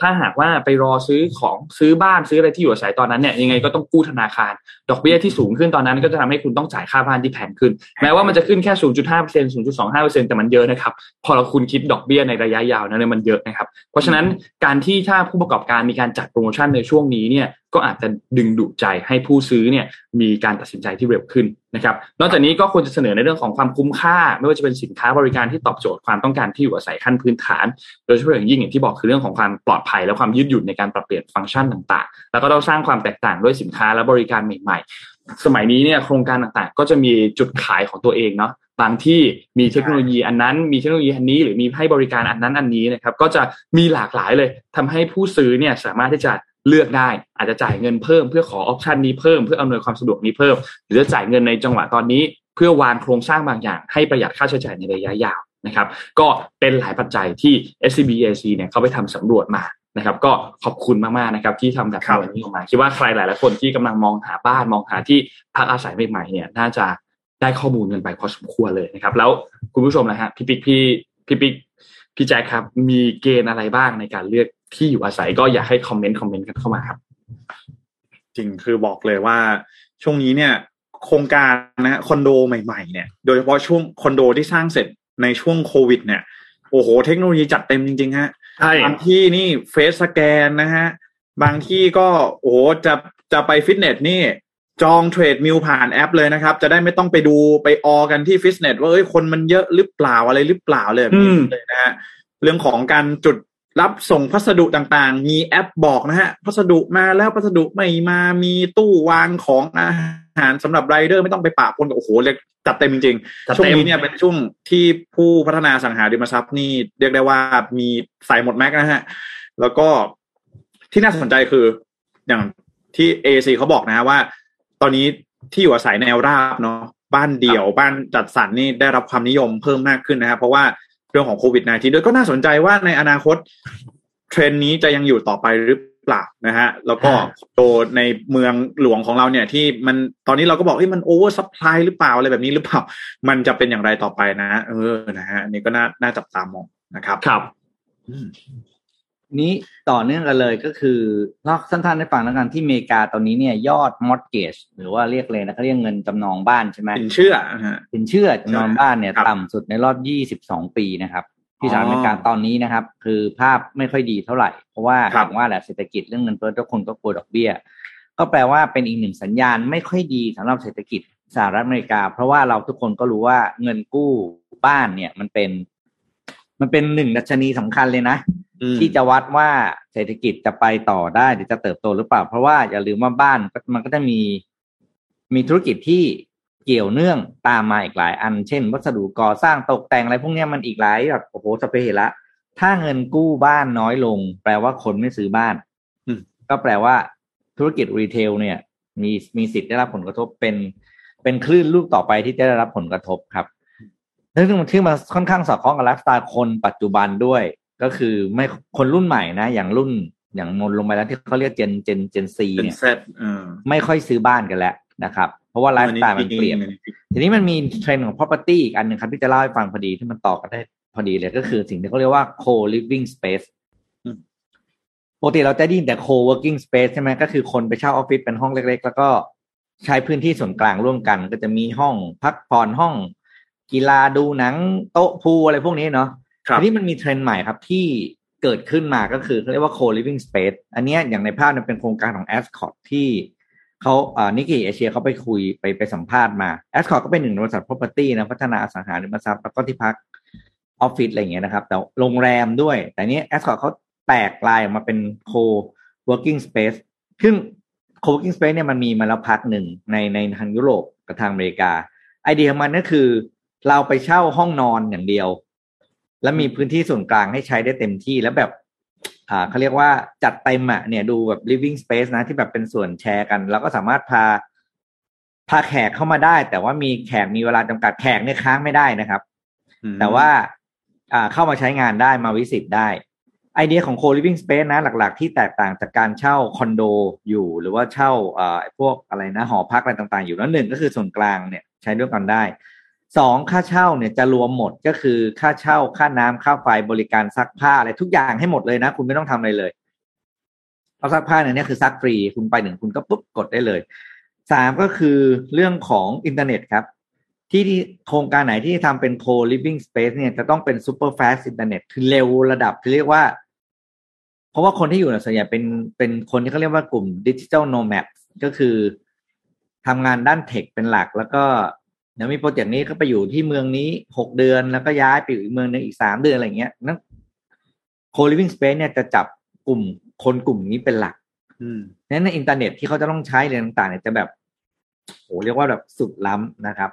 ถ้าหากว่าไปรอซื้อของซื้อบ้านซื้ออะไรที่อยู่อาศัยตอนนั้นเนี่ยยังไงก็ต้องกู้ธนาคาร ดอกเบี้ยที่สูงขึ้นตอนนั้นก็จะทำให้คุณต้องจ่ายค่าบ้านที่แพงขึ้น แม้ว่ามันจะขึ้นแค่ 0.5% 0.25%แต่มันเยอะนะครับ พอเราคุณคิดดอกเบี้ยในระยะยาวนั้นเนี่ยมันเยอะนะครับ เพราะฉะนั้นการที่ถ้าผู้ประกอบการมีการจัดโปรโมชั่นในช่วงนี้เนี่ยก็อาจจะดึงดูดใจให้ผู้ซื้อเนี่ยมีการตัดสินใจที่เร็วขึ้นนะครับ นอกจากนี้ก็ควรจะเสนอในเรื่องของความคุ้มค่า ไม่ว่าจะเป็นสินค้าบริการที่ตอบโจทย์ความต้องการที่อยู่อาศัยขั้นพื้นฐาน โดยเฉพาะอย่างยิ่งอย่างที่บอกคือเรื่องของความปลอดภัย และความยืดหยุ่นในการปรับเปลี่ยนฟังก์ชันต่างๆ แล้วก็ต้องสร้างความแตกต่างด้วยสินค้าและบริการใหม่ ๆ สมัยนี้เนี่ยโครงการต่างๆ ก็จะมีจุดขายของตัวเองเนาะบางที่มีเทคโนโลยีอันนั้นมีเทคโนโลยีอันนี้หรือมีให้บริการอันนั้นอันนี้นะครับ ก็จะมีหลากหลายเลยทำให้ผู้ซื้อเนี่ยสามารถที่จะ เลือกได้ อาจจะจ่ายเงินเพิ่มเพื่อขอออปชันนี้เพิ่มเพื่ออำนวยความสะดวกนี้เพิ่ม หรือจะจ่ายเงินในจังหวะตอนนี้ เพื่อวางโครงสร้างบางอย่างให้ประหยัดค่าใช้จ่ายในระยะยาวนะครับ ก็เป็นหลายปัจจัยที่ SCBAC เนี่ยเขาไปทำสำรวจมานะครับ ก็ขอบคุณมากๆนะครับ ที่ทำแบบวันนี้ออกมาคิดว่าใครหลายๆคนที่กำลังมองหาบ้านมองหาที่พักอาศัยใหม่ๆเนี่ยน่าจะได้ข้อมูลกันไปพอสมควรเลยนะครับ แล้วคุณผู้ชมนะฮะพี่ปิ๊กพี่พี่ปิ๊กพี่แจ็คครับ มีเกณฑ์อะไรบ้างในการเลือก ที่อยู่อาศัยก็อยากให้คอมเมนต์คอมเมนต์กันเข้ามาครับ จริงคือบอกเลยว่า ช่วงนี้เนี่ย โครงการนะฮะคอนโดใหม่ๆเนี่ยโดยเฉพาะช่วงคอนโดที่สร้างเสร็จในช่วงโควิด เนี่ยโอ้โห เทคโนโลยีจัดเต็มจริงๆฮะใช่บางที่นี่ face scan นะฮะบางที่ก็โอ้โหจะจะไปฟิตเนสนี่จอง treadmill ผ่านแอปเลยนะครับ จะได้ไม่ต้องไปดูไปออกันที่ฟิตเนสว่าเอ้ยคนมันเยอะหรือเปล่าอะไรหรือเปล่าเลยแบบนี้อืมเลยนะฮะเรื่องของการจุด รับส่งพัสดุต่างๆ มีแอปบอกนะฮะ พัสดุมาแล้วพัสดุไม่มา มีตู้วางของอาหารสำหรับไรเดอร์ไม่ต้องไปปะปนกับโอ้โหเรียกจัดเต็มจริงๆจัดช่วงเต็มนี้เนี่ยเป็นช่วงที่ผู้พัฒนาสังหาริมทรัพย์นี่เรียกได้ว่ามีใส่หมดแม็กซ์นะฮะ แล้วก็ที่น่าสนใจคืออย่างที่ AC เขาบอกนะฮะว่า ตอนนี้ที่อยู่อาศัยแนวราบเนาะบ้านเดี่ยวบ้านจัดสรรนี่ได้รับความนิยมเพิ่มมากขึ้นนะครับเพราะว่า เรื่องของโควิด -19 ด้วยก็น่าสนใจว่าในอนาคต เทรนด์นี้จะยังอยู่ต่อไปหรือเปล่านะฮะ แล้วก็อ่าโตในเมืองหลวงของเราเนี่ย ที่มันตอนนี้เราก็บอกเฮ้ยมัน oversupply หรือเปล่าอะไรแบบนี้หรือเปล่า มันจะเป็นอย่างไรต่อไปนะ เออนะฮะอันนี่ก็น่าน่าจับตามองนะครับครับ นี้ต่อเนื่องกันเลยก็คือเล่าสั้นๆให้ฟังแล้วกันที่อเมริกาตอนนี้เนี่ยยอด mortgage หรือว่าเรียกเลยนะเขาเรียกเงินจำนองบ้านใช่ไหมสินเชื่อนะฮะสินเชื่อจำนองบ้านเนี่ยครับต่ำสุดในรอบ22ปีนะครับ ที่อ๋อสหรัฐอเมริกาตอนนี้นะครับ คือภาพไม่ค่อยดีเท่าไหร่ เพราะว่าครับอย่างว่าแหละเศรษฐกิจเรื่องเงินเฟ้อทุกคนก็กลัวดอกเบี้ย ก็แปลว่าเป็นอีกหนึ่งสัญญาณไม่ค่อยดีสำหรับเศรษฐกิจสหรัฐอเมริกา เพราะว่าเราทุกคนก็รู้ว่าเงินกู้บ้านเนี่ยมันเป็น มันเป็นหนึ่งดัชนีสำคัญเลยนะอืม ที่จะวัดว่าเศรษฐกิจจะไปต่อได้หรือจะเติบโตหรือเปล่า เพราะว่าอย่าลืมว่าบ้านมันก็จะมีมีธุรกิจที่เกี่ยวเนื่องตามมาอีกหลายอัน เช่น วัสดุก่อสร้างตกแต่งอะไรพวกเนี้ยมันอีกหลายแบบโอ้โหสเปเฮระถ้าเงินกู้บ้านน้อยลง แปลว่าคนไม่ซื้อบ้านอืมก็แปลว่าธุรกิจรีเทลเนี่ย มีมีสิทธิ์ได้รับผลกระทบเป็น เป็นคลื่นลูกต่อไปที่จะได้รับผลกระทบครับซึ่งมันที่มันค่อนข้างสอดคล้องกับไลฟ์สไตล์คนปัจจุบันด้วย ก็คือไม่คนรุ่นใหม่นะ อย่างรุ่นอย่างนนลงไปแล้วที่เขาเรียกเจนเจนเจนซีเป็นเนี่ยเซตเออไม่ค่อยซื้อบ้านกันแล้วนะครับ เพราะว่าไลฟ์สไตล์มันเปลี่ยน ทีนี้มันมีเทรนด์ของ property อีกอันหนึ่งครับที่จะเล่าให้ฟังพอดีที่มันต่อกันได้พอดีเลยก็คือสิ่งที่เขาเรียกว่า co-living space อืมปกติเราจะได้ยินแต่ co-working space ใช่ไหมก็คือคนไปเช่าออฟฟิศเป็นห้องเล็ก ๆ แล้วก็ใช้พื้นที่ส่วนกลางร่วมกัน ก็จะมีห้องพักผ่อนห้องกีฬาดูหนังโต๊ะ pool อะไรพวกนี้เนาะครับ ทีนี้มันมีเทรนด์ใหม่ครับที่เกิดขึ้นมาก็คือเขาเรียกว่า co-living space อันนี้อย่างในภาพเนี่ยเป็นโครงการของ Ascott ที่เขาอ่านิกกี้เอเชียเขาไปคุยไปไปสัมภาษณ์มา Ascot ก็เป็นหนึ่งในบริษัท property นะพัฒนาอสังหาริมทรัพย์แล้วก็ที่พักออฟฟิศอะไรอย่างเงี้ยนะครับ แต่โรงแรมด้วย แต่เนี้ Ascot เขาแตกลายออกมาเป็น co-working space ซึ่ง co-working space เนี่ยมันมีมาแล้วพักหนึ่งในในทางยุโรปกับทางอเมริกา ไอเดียของมันก็คือเราไปเช่าห้องนอนอย่างเดียว แล้วมีพื้นที่ส่วนกลางให้ใช้ได้เต็มที่แล้วแบบ อ่าเขาเรียกว่าจัดเต็มอะเนี่ยดูแบบ living space นะที่แบบเป็นส่วนแชร์กัน แล้วก็สามารถพาพาแขกเข้ามาได้ แต่ว่ามีแขกมีเวลาจำกัดแขกเนี่ยค้างไม่ได้นะครับอืมแต่ว่า อ่าเข้ามาใช้งานได้มาวิสิตได้ ไอเดียของ co-living space นะหลัก ๆ ที่แตกต่างจากการเช่าคอนโดอยู่ หรือว่าเช่าอ่าพวกอะไรนะหอพักอะไรต่าง ๆ อยู่แล้วหนึ่งก็คือส่วนกลางเนี่ยใช้ด้วยกันได้ สองค่าเช่าเนี่ยจะรวมหมดก็คือค่าเช่าค่าน้ำค่าไฟบริการซักผ้าอะไรทุกอย่างให้หมดเลยนะ คุณไม่ต้องทำอะไรเลยเพราะซักผ้าเนี่ยคือซักฟรีคุณไปหนึ่งคุณก็ปุ๊บกดได้เลยสามก็คือเรื่องของอินเทอร์เน็ตครับ ที่โครงการไหนที่ทำเป็น co-living space เนี่ยจะต้องเป็น super fast อินเทอร์เน็ตคือเร็วระดับที่เรียกว่า เพราะว่าคนที่อยู่เนี่ยส่วนใหญ่เป็นเป็นคนที่เขาเรียกว่ากลุ่มดิจิ t a ลโนแมดก็คือทำงานด้าน tech เป็นหลักแล้วก็ ดี๋ยวมี project นี้ก็ไปอยู่ที่เมืองนี้หกเดือนแล้วก็ย้ายไปอยู่อีกเมืองหนึ่งอีกสามเดือนอะไรเงี้ยนั่น co-living space เนี่ยจะจับกลุ่มคนกลุ่มนี้เป็นหลักอืมนั้นในอินเทอร์เน็ตที่เขาจะต้องใช้อะไรต่างๆเนี่ยจะแบบโหเรียกว่าแบบสุดล้ำนะครับ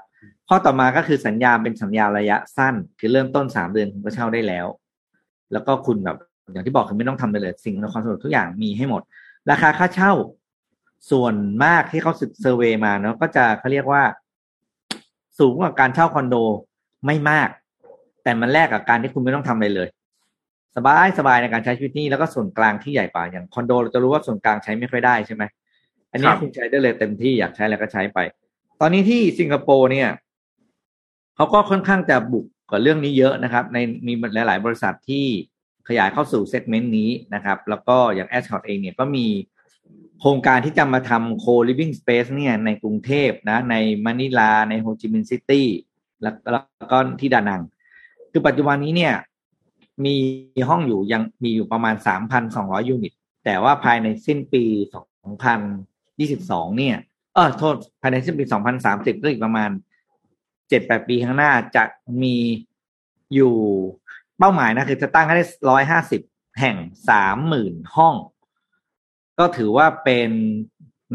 ข้อต่อมาก็คือสัญญาเป็นสัญญาระยะสั้น คือเริ่มต้นสามเดือนคุณก็เช่าได้แล้ว แล้วก็คุณแบบอย่างที่บอกคือไม่ต้องทำอะไรเลยสิ่งในความสะดวกทุกอย่างมีให้หมด ราคาค่าเช่าส่วนมากที่เขา survey มาเนาะก็จะเขาเรียกว่า สูงกว่าการเช่าคอนโดไม่มาก แต่มันแลกกับการที่คุณไม่ต้องทำอะไรเลย สบายสบายในการใช้ชีวิตนี่แล้วก็ส่วนกลางที่ใหญ่กว่าอย่างคอนโดเราจะรู้ว่าส่วนกลางใช้ไม่ค่อยได้ใช่ไหมอันนี้ครับคุณใช้ได้เลยเต็มที่อยากใช้อะไรก็ใช้ไป ตอนนี้ที่สิงคโปร์เนี่ยเขาก็ค่อนข้างจะบุกกับเรื่องนี้เยอะนะครับ ในมีหลาย ๆ บริษัทที่ขยายเข้าสู่เซกเมนต์นี้นะครับ แล้วก็อย่างแอช o t เองเนี่ยก็มี โครงการที่จะมาทำ co-living space เนี่ยในกรุงเทพนะในมะนิลาในโฮจิมินห์ซิตี้แล้วแล้วก็ที่ดานัง คือปัจจุบันนี้เนี่ย มีห้องอยู่ยังมีอยู่ประมาณ 3,200 ยูนิต แต่ว่าภายในสิ้นปี 2022 เนี่ยเออโทษภายในสิ้นปี 2030ก็อีกประมาณ 7-8 ปีข้างหน้าจะมีอยู่เป้าหมายนะคือจะตั้งให้ได้ 150 แห่ง 30,000 ห้อง ก็ถือว่าเป็น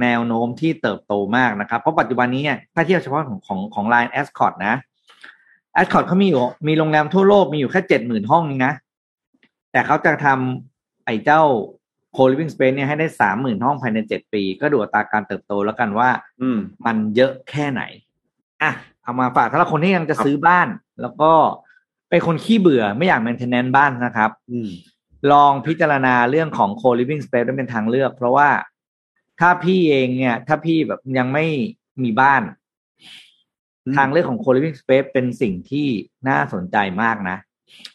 แนวโน้มที่เติบโตมากนะครับ เพราะปัจจุบันนี้เนี่ยถ้าเทียบเฉพาะของของของ Line Ascot นะแอดคอร์ดเขามีอยู่มีโรงแรมทั่วโลกมีอยู่แค่เจ็ดหมื่นห้องเองนะ แต่เขาจะทำไอ้เจ้า co-living space เนี่ยให้ได้สามหมื่นห้องภายในเจ็ดปี ก็ดูอัตราการเติบโตแล้วกันว่า อืมมันเยอะแค่ไหนอะเอามาฝากถ้าเราคนที่ยังจะครับซื้อบ้าน แล้วก็เป็นคนขี้เบื่อไม่อยาก maintenance บ้านนะครับ อืม ลองพิจารณาเรื่องของ co-living space ด้วยเป็นทางเลือก เพราะว่าถ้าพี่เองเนี่ย ถ้าพี่แบบยังไม่มีบ้านอืมทางเลือกของ co-living space เป็นสิ่งที่น่าสนใจมากนะ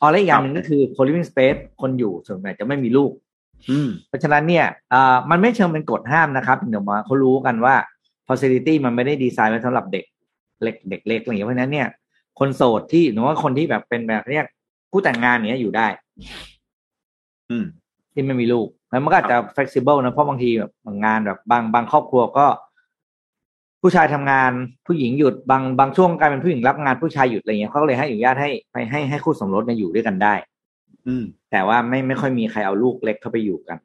อ๋อและอีกอย่างหนึ่งก็คือ co-living space คนอยู่ส่วนใหญ่จะไม่มีลูกอืมเพราะฉะนั้นเนี่ยอ่ามันไม่เชิงเป็นกฎห้ามนะครับเดี๋ยวมาเขารู้กันว่า facility มันไม่ได้ดีไซน์ไว้สำหรับเด็กเล็กเด็กเล็กอะไรอย่างเงี้ยเพราะฉะนั้นเนี่ย คนโสดที่หรือว่าคนที่แบบเป็นแบบเนี้ยผู้แต่งงานเนี้ยอยู่ได้อืม ที่ไม่มีลูกแล้วมันก็อาจจะ flexible นะเพราะบางทีแบบบางงานแบบบางบางครอบครัวก็ ผู้ชายทำงานผู้หญิงหยุดบางบางช่วงกลายเป็นผู้หญิงรับงานผู้ชายหยุดอะไรเงี้ยเขาก็เลยให้อนุญาตให้ให้ให้ให้คู่สมรสเนี่ยอยู่ด้วยกันได้ อืม แต่ว่าไม่ไม่ค่อยมีใครเอาลูกเล็กเข้าไปอยู่กัน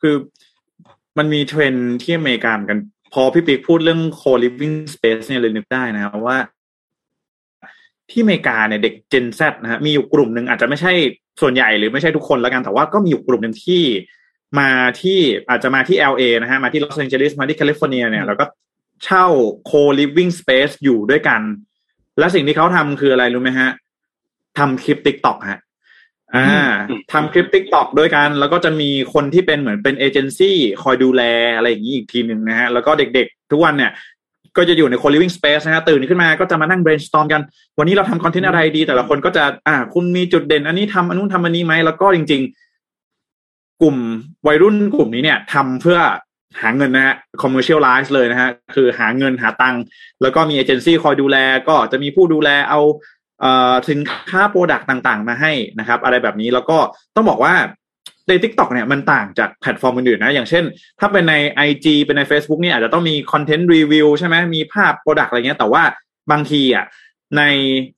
คือมันมีเทรนด์ที่อเมริกาเหมือนกัน พอพี่ปิ๊กพูดเรื่อง co-living space เนี่ยเลยนึกได้นะครับว่า ที่อเมริกาเนี่ยเด็ก Gen Z นะฮะมีอยู่กลุ่มหนึ่งอาจจะไม่ใช่ส่วนใหญ่หรือไม่ใช่ทุกคนแล้วกันแต่ว่าก็มีอยู่กลุ่มหนึ่งที่มาที่อาจจะมาที่ LA นะฮะมาที่ลอสแองเจลิสมาที่แคลิฟอร์เนียเนี่ยแล้วก็เช่า co-living space อยู่ด้วยกัน และสิ่งที่เขาทำคืออะไรรู้ไหมฮะทำคลิป TikTok ฮะอ่าอืมทำคลิป TikTok ด้วยกัน แล้วก็จะมีคนที่เป็นเหมือนเป็นเอเจนซี่คอยดูแลอะไรอย่างนี้อีกทีหนึ่งนะฮะแล้วก็เด็กๆ ทุกวันเนี่ย ก็จะอยู่ใน co-living space นะฮะตื่นขึ้นมาก็จะมานั่ง brainstorm กัน วันนี้เราทำ content อะไรดี แต่ละคนก็จะ อ่า คุณมีจุดเด่น อันนี้ทำอันนู้นทำอันนี้ไหมแล้วก็จริง ๆ กลุ่มวัยรุ่นกลุ่มนี้เนี่ยทำเพื่อหาเงินนะฮะ commercialize เลยนะฮะ คือหาเงินหาตังค์แล้วก็มีเอเจนซี่คอยดูแล ก็จะมีผู้ดูแลเอาเอ่อสินค้า product ต่าง ๆ มาให้นะครับ อะไรแบบนี้แล้วก็ต้องบอกว่า ใน TikTok เนี่ยมันต่างจากแพลตฟอร์มอื่นๆนะ อย่างเช่น ถ้าเป็นใน IG เป็นใน Facebook เนี่ยอาจจะต้องมี content review ใช่ไหมมีภาพ product อะไรเงี้ย แต่ว่าบางทีอะใน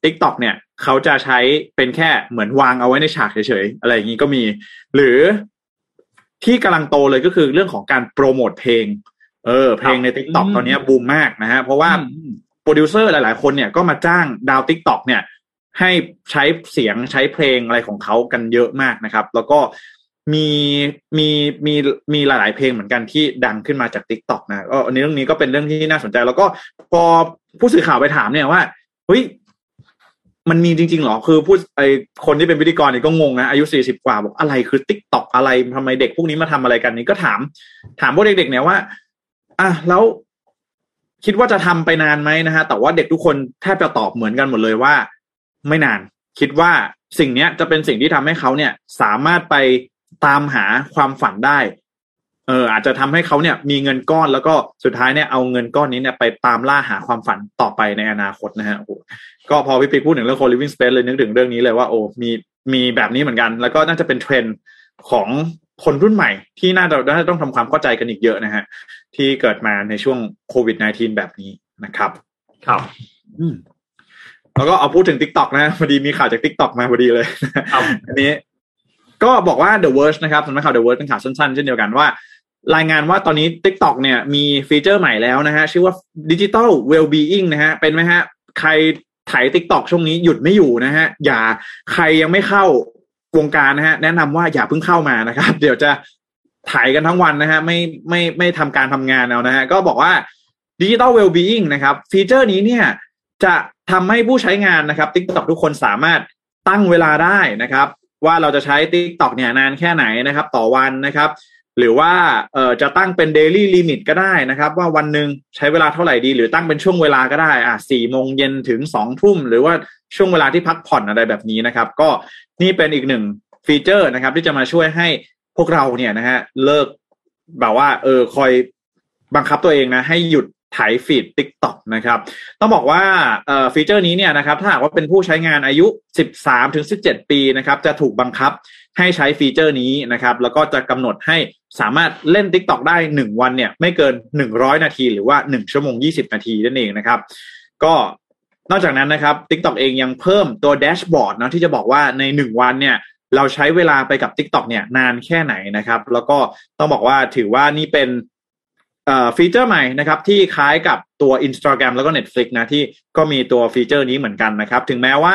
Tik t o k เนี่ยเขาจะใช้เป็นแค่เหมือนวางเอาไว้ในฉากเฉยๆ อะไรอย่างนี้ก็มี หรือที่กำลังโตเลยก็คือเรื่องของการโปรโมทเพลง เออ เพลงใน Tik t o k อืมตอนเนี้ยบูมมากนะฮะ เพราะว่าอืมโปรดิวเซอร์หลายๆ คนเนี่ยก็มาจ้างดาว TikTok เนี่ยให้ใช้เสียงใช้เพลงอะไรของเขากันเยอะมากนะครับ แล้วก็ มีมีมีมีหลายๆเพลงเหมือนกันที่ดังขึ้นมาจาก t ิ k t o k นะก็อันนี้เรื่องนี้ก็เป็นเรื่องที่น่าสนใจ แล้วก็พอผู้สื่อข่าวไปถามเนี่ยว่าเฮ้ยมันมีจริงๆหรอ คือผู้ไอคนที่เป็นพิธีกรเนี่ยก็งงนะ อายุสี่สิบกว่าบอกอะไรคือ t ิ k t o k อะไรทำไมเด็กพวกนี้มาทำอะไรกันนี่ก็ถาม ถามพวกเด็กๆเนี่ยว่า อะแล้วคิดว่าจะทำไปนานไหมนะฮะ แต่ว่าเด็กทุกคนแทบจะตอบเหมือนกันหมดเลยว่า ไม่นาน คิดว่าสิ่งเนี้ยจะเป็นสิ่งที่ทำให้เขาเนี่ย สามารถไป ตามหาความฝันได้ เออ อาจจะทำให้เขาเนี่ย มีเงินก้อนแล้วก็สุดท้ายเนี่ยเอาเงินก้อนนี้เนี่ยไปตามล่าหาความฝันต่อไปในอนาคตนะฮะโอ้โหก็พอพี่ปิ๊กพูดถึงเรื่อง co-living space เลยนึกถึงเรื่องนี้เลยว่าโอ้มีมีแบบนี้เหมือนกัน แล้วก็น่าจะเป็นเทรนด์ของคนรุ่นใหม่ที่น่าจะน่าจะต้องทำความเข้าใจกันอีกเยอะนะฮะที่เกิดมาในช่วงโควิด -19 แบบนี้นะครับ ครับอืมแล้วก็เอาพูดถึง t ิ k t o k นะพอดีมีข่าวจาก t ิ k t o k มาพอดีเลยครับอันนี้ ก็บอกว่า The Verge นะครับสำนักข่าว The Verge เป็นข่าวสั้นๆ เช่นเดียวกันว่า รายงานว่าตอนนี้ TikTok เนี่ยมีฟีเจอร์ใหม่แล้วนะฮะ ชื่อว่า Digital Wellbeing นะฮะ เป็นไหมฮะ ใครถ่าย TikTok ช่วงนี้หยุดไม่อยู่นะฮะ อย่าใครยังไม่เข้าวงการนะฮะ แนะนำว่าอย่าเพิ่งเข้ามานะครับ เดี๋ยวจะถ่ายกันทั้งวันนะฮะ ไม่ไม่ไม่ทำการทำงานเอานะฮะ ก็บอกว่า Digital Wellbeing นะครับ ฟีเจอร์นี้เนี่ยจะทำให้ผู้ใช้งานนะครับ TikTok ทุกคนสามารถตั้งเวลาได้นะครับ ว่าเราจะใช้ TikTok เนี่ยนานแค่ไหนนะครับ ต่อวันนะครับ หรือว่าเอ่อจะตั้งเป็น daily limit ก็ได้นะครับ ว่าวันหนึ่งใช้เวลาเท่าไหร่ดี หรือตั้งเป็นช่วงเวลาก็ได้อะสี่โมงเย็นถึงสองทุ่มหรือว่าช่วงเวลาที่พักผ่อนอะไรแบบนี้นะครับ ก็นี่เป็นอีกหนึ่ง feature นะครับ ที่จะมาช่วยให้พวกเราเนี่ยนะฮะเลิกแบบว่า เออคอยบังคับตัวเองนะ ให้หยุด ไถ feed TikTok นะครับ ต้องบอกว่า feature นี้เนี่ยนะครับถ้าหากว่าเป็นผู้ใช้งานอายุ 13-17 ปีนะครับจะถูกบังคับให้ใช้ feature นี้นะครับ แล้วก็จะกำหนดให้สามารถเล่น TikTok ได้ 1 วันเนี่ยไม่เกิน 100 นาที หรือว่า 1 ชั่วโมง 20 นาทีนั่นเองนะครับ ก็นอกจากนั้นนะครับ TikTok เองยังเพิ่มตัว dashboard นะที่จะบอกว่าใน 1 วันเนี่ยเราใช้เวลาไปกับ TikTok เนี่ยนานแค่ไหนนะครับ แล้วก็ต้องบอกว่าถือว่านี่เป็น feature ใหม่นะครับที่คล้ายกับตัว Instagram แล้วก็ Netflix นะที่ก็มีตัว feature นี้เหมือนกันนะครับ ถึงแม้ว่า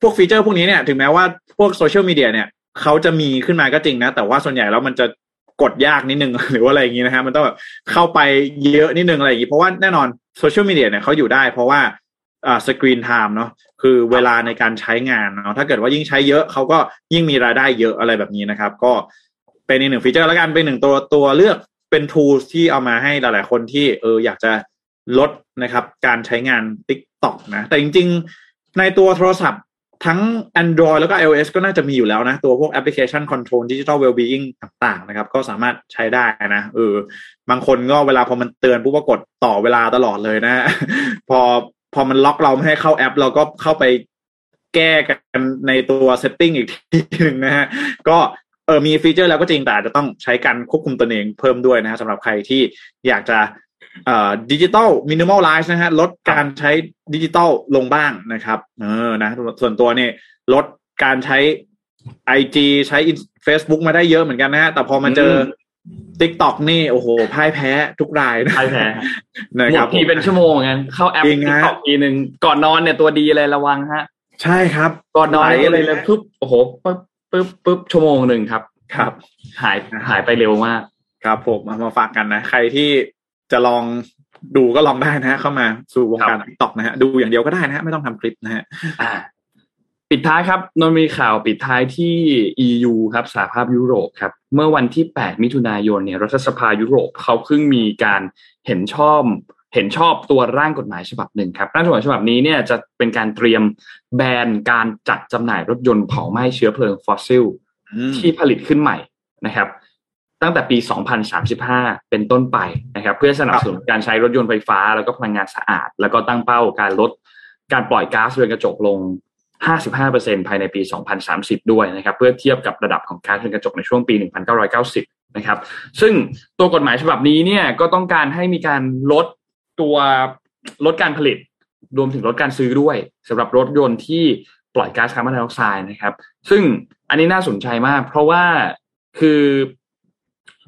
พวก feature พวกนี้เนี่ยถึงแม้ว่าพวก social media เนี่ยเขาจะมีขึ้นมาก็จริงนะ แต่ว่าส่วนใหญ่แล้วมันจะกดยากนิดนึง หรือว่าอะไรอย่างนี้นะฮะมันต้องแบบเข้าไปเยอะนิดนึงอะไรอย่างนี้ เพราะว่าแน่นอนโซเชียลมีเดียเนี่ยเขาอยู่ได้ เพราะว่าอ่าสกรีนไทม์เนาะคือเวลาในการใช้งานเนาะถ้าเกิดว่ายิ่งใช้เยอะเขาก็ยิ่งมีรายได้เยอะอะไรแบบนี้นะครับ ก็เป็นอีกหนึ่งฟีเจอร์แล้วกันเป็นหนึ่งตัวตัวเลือก เป็น tools ที่เอามาให้หลาย ๆ คนที่เอออยากจะลดนะครับ การใช้งาน TikTok นะ แต่จริง ๆ ในตัวโทรศัพท์ทั้ง Android แล้วก็ iOS ก็น่าจะมีอยู่แล้วนะ ตัวพวกแอปพลิเคชัน Control Digital Wellbeing ต่างๆ นะครับ ก็สามารถใช้ได้นะเออบางคนก็เวลาพอมันเตือนปุ๊บก็กดต่อเวลาตลอดเลยนะ พอพอมันล็อกเราไม่ให้เข้าแอป เราก็เข้าไปแก้กันในตัว setting อีกทีหนึ่งนะฮะก็ เออมี feature แล้วก็จริงแต่อาจจะต้องใช้การควบคุมตนเองเพิ่มด้วยนะฮะสำหรับใครที่อยากจะเอ่อ digital minimalize นะฮะลดการใช้ดิจิตอลลงบ้างนะครับเออนะส่วนตัวเนี่ยลดการใช้IG ใช้ Facebook มาได้เยอะเหมือนกันนะฮะแต่พอมาเจอ TikTok นี่โอ้โหพ่ายแพ้ทุกรายนะพ่ายแพ้นะครับทีเป็นชั่วโมงงั้นเข้าแอปจริงฮะ TikTok ทีหนึ่งก่อนนอนเนี่ยตัวดีเลยระวังฮะ ใช่ครับ ก่อนนอนไหลก็เลยเลยปุ๊บโอ้โห ปุ๊บปุ๊บปุ๊บชั่วโมงหนึ่งครับ ครับ หายหายไปเร็วมาก ครับผมเอามาฝากกันนะ ใครที่จะลองดูก็ลองได้นะฮะเข้ามาสู่วงการครับ TikTok นะฮะดูอย่างเดียวก็ได้นะฮะไม่ต้องทำคลิปนะฮะอ่าปิดท้ายครับนนท์มีข่าวปิดท้ายที่ EU ครับสหภาพยุโรปครับ เมื่อวันที่ 8 มิถุนายนเนี่ยรัฐสภายุโรปเขาเพิ่งมีการเห็นชอบ เห็นชอบตัวร่างกฎหมายฉบับหนึ่งครับร่างกฎหมายฉบับนี้เนี่ยจะเป็นการเตรียมแบนการจัดจำหน่ายรถยนต์เผาไหม้เชื้อเพลิงฟอสซิลอืมที่ผลิตขึ้นใหม่นะครับ ตั้งแต่ปี 2035 เป็นต้นไปนะครับ เพื่อสนับสนุนการใช้รถยนต์ไฟฟ้า แล้วก็พลังงานสะอาด แล้วก็ตั้งเป้าการลดการปล่อยก๊าซเรือนกระจกลง 55%ภายในปี 2030 ด้วยนะครับ เพื่อเทียบกับระดับของก๊าซเรือนกระจกในช่วงปี 1990 นะครับ ซึ่งตัวกฎหมายฉบับนี้เนี่ยก็ต้องการให้มีการลด ตัวลดการผลิตรวมถึงลดการซื้อด้วยสำหรับรถยนต์ที่ปล่อยก๊าซคาร์บอนไดออกไซด์นะครับ ซึ่งอันนี้น่าสนใจมาก เพราะว่าคือ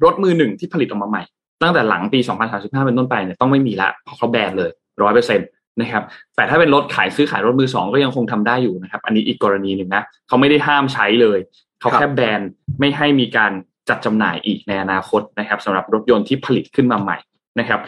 รถมือหนึ่งที่ผลิตออกมาใหม่ ตั้งแต่หลังปี 2035 เป็นต้นไปเนี่ยต้องไม่มีละเพราะเขาแบนเลยร้อยเปอร์เซ็นตนะครับ แต่ถ้าเป็นรถขายซื้อขายรถมือสองก็ยังคงทำได้อยู่นะครับ อันนี้อีกกรณีหนึ่งนะเขาไม่ได้ห้ามใช้เลย เขาแค่แบนไม่ให้มีการจัดจำหน่ายอีกในอนาคตนะครับสำหรับรถยนต์ที่ผลิตขึ้นมาใหม่นะครับ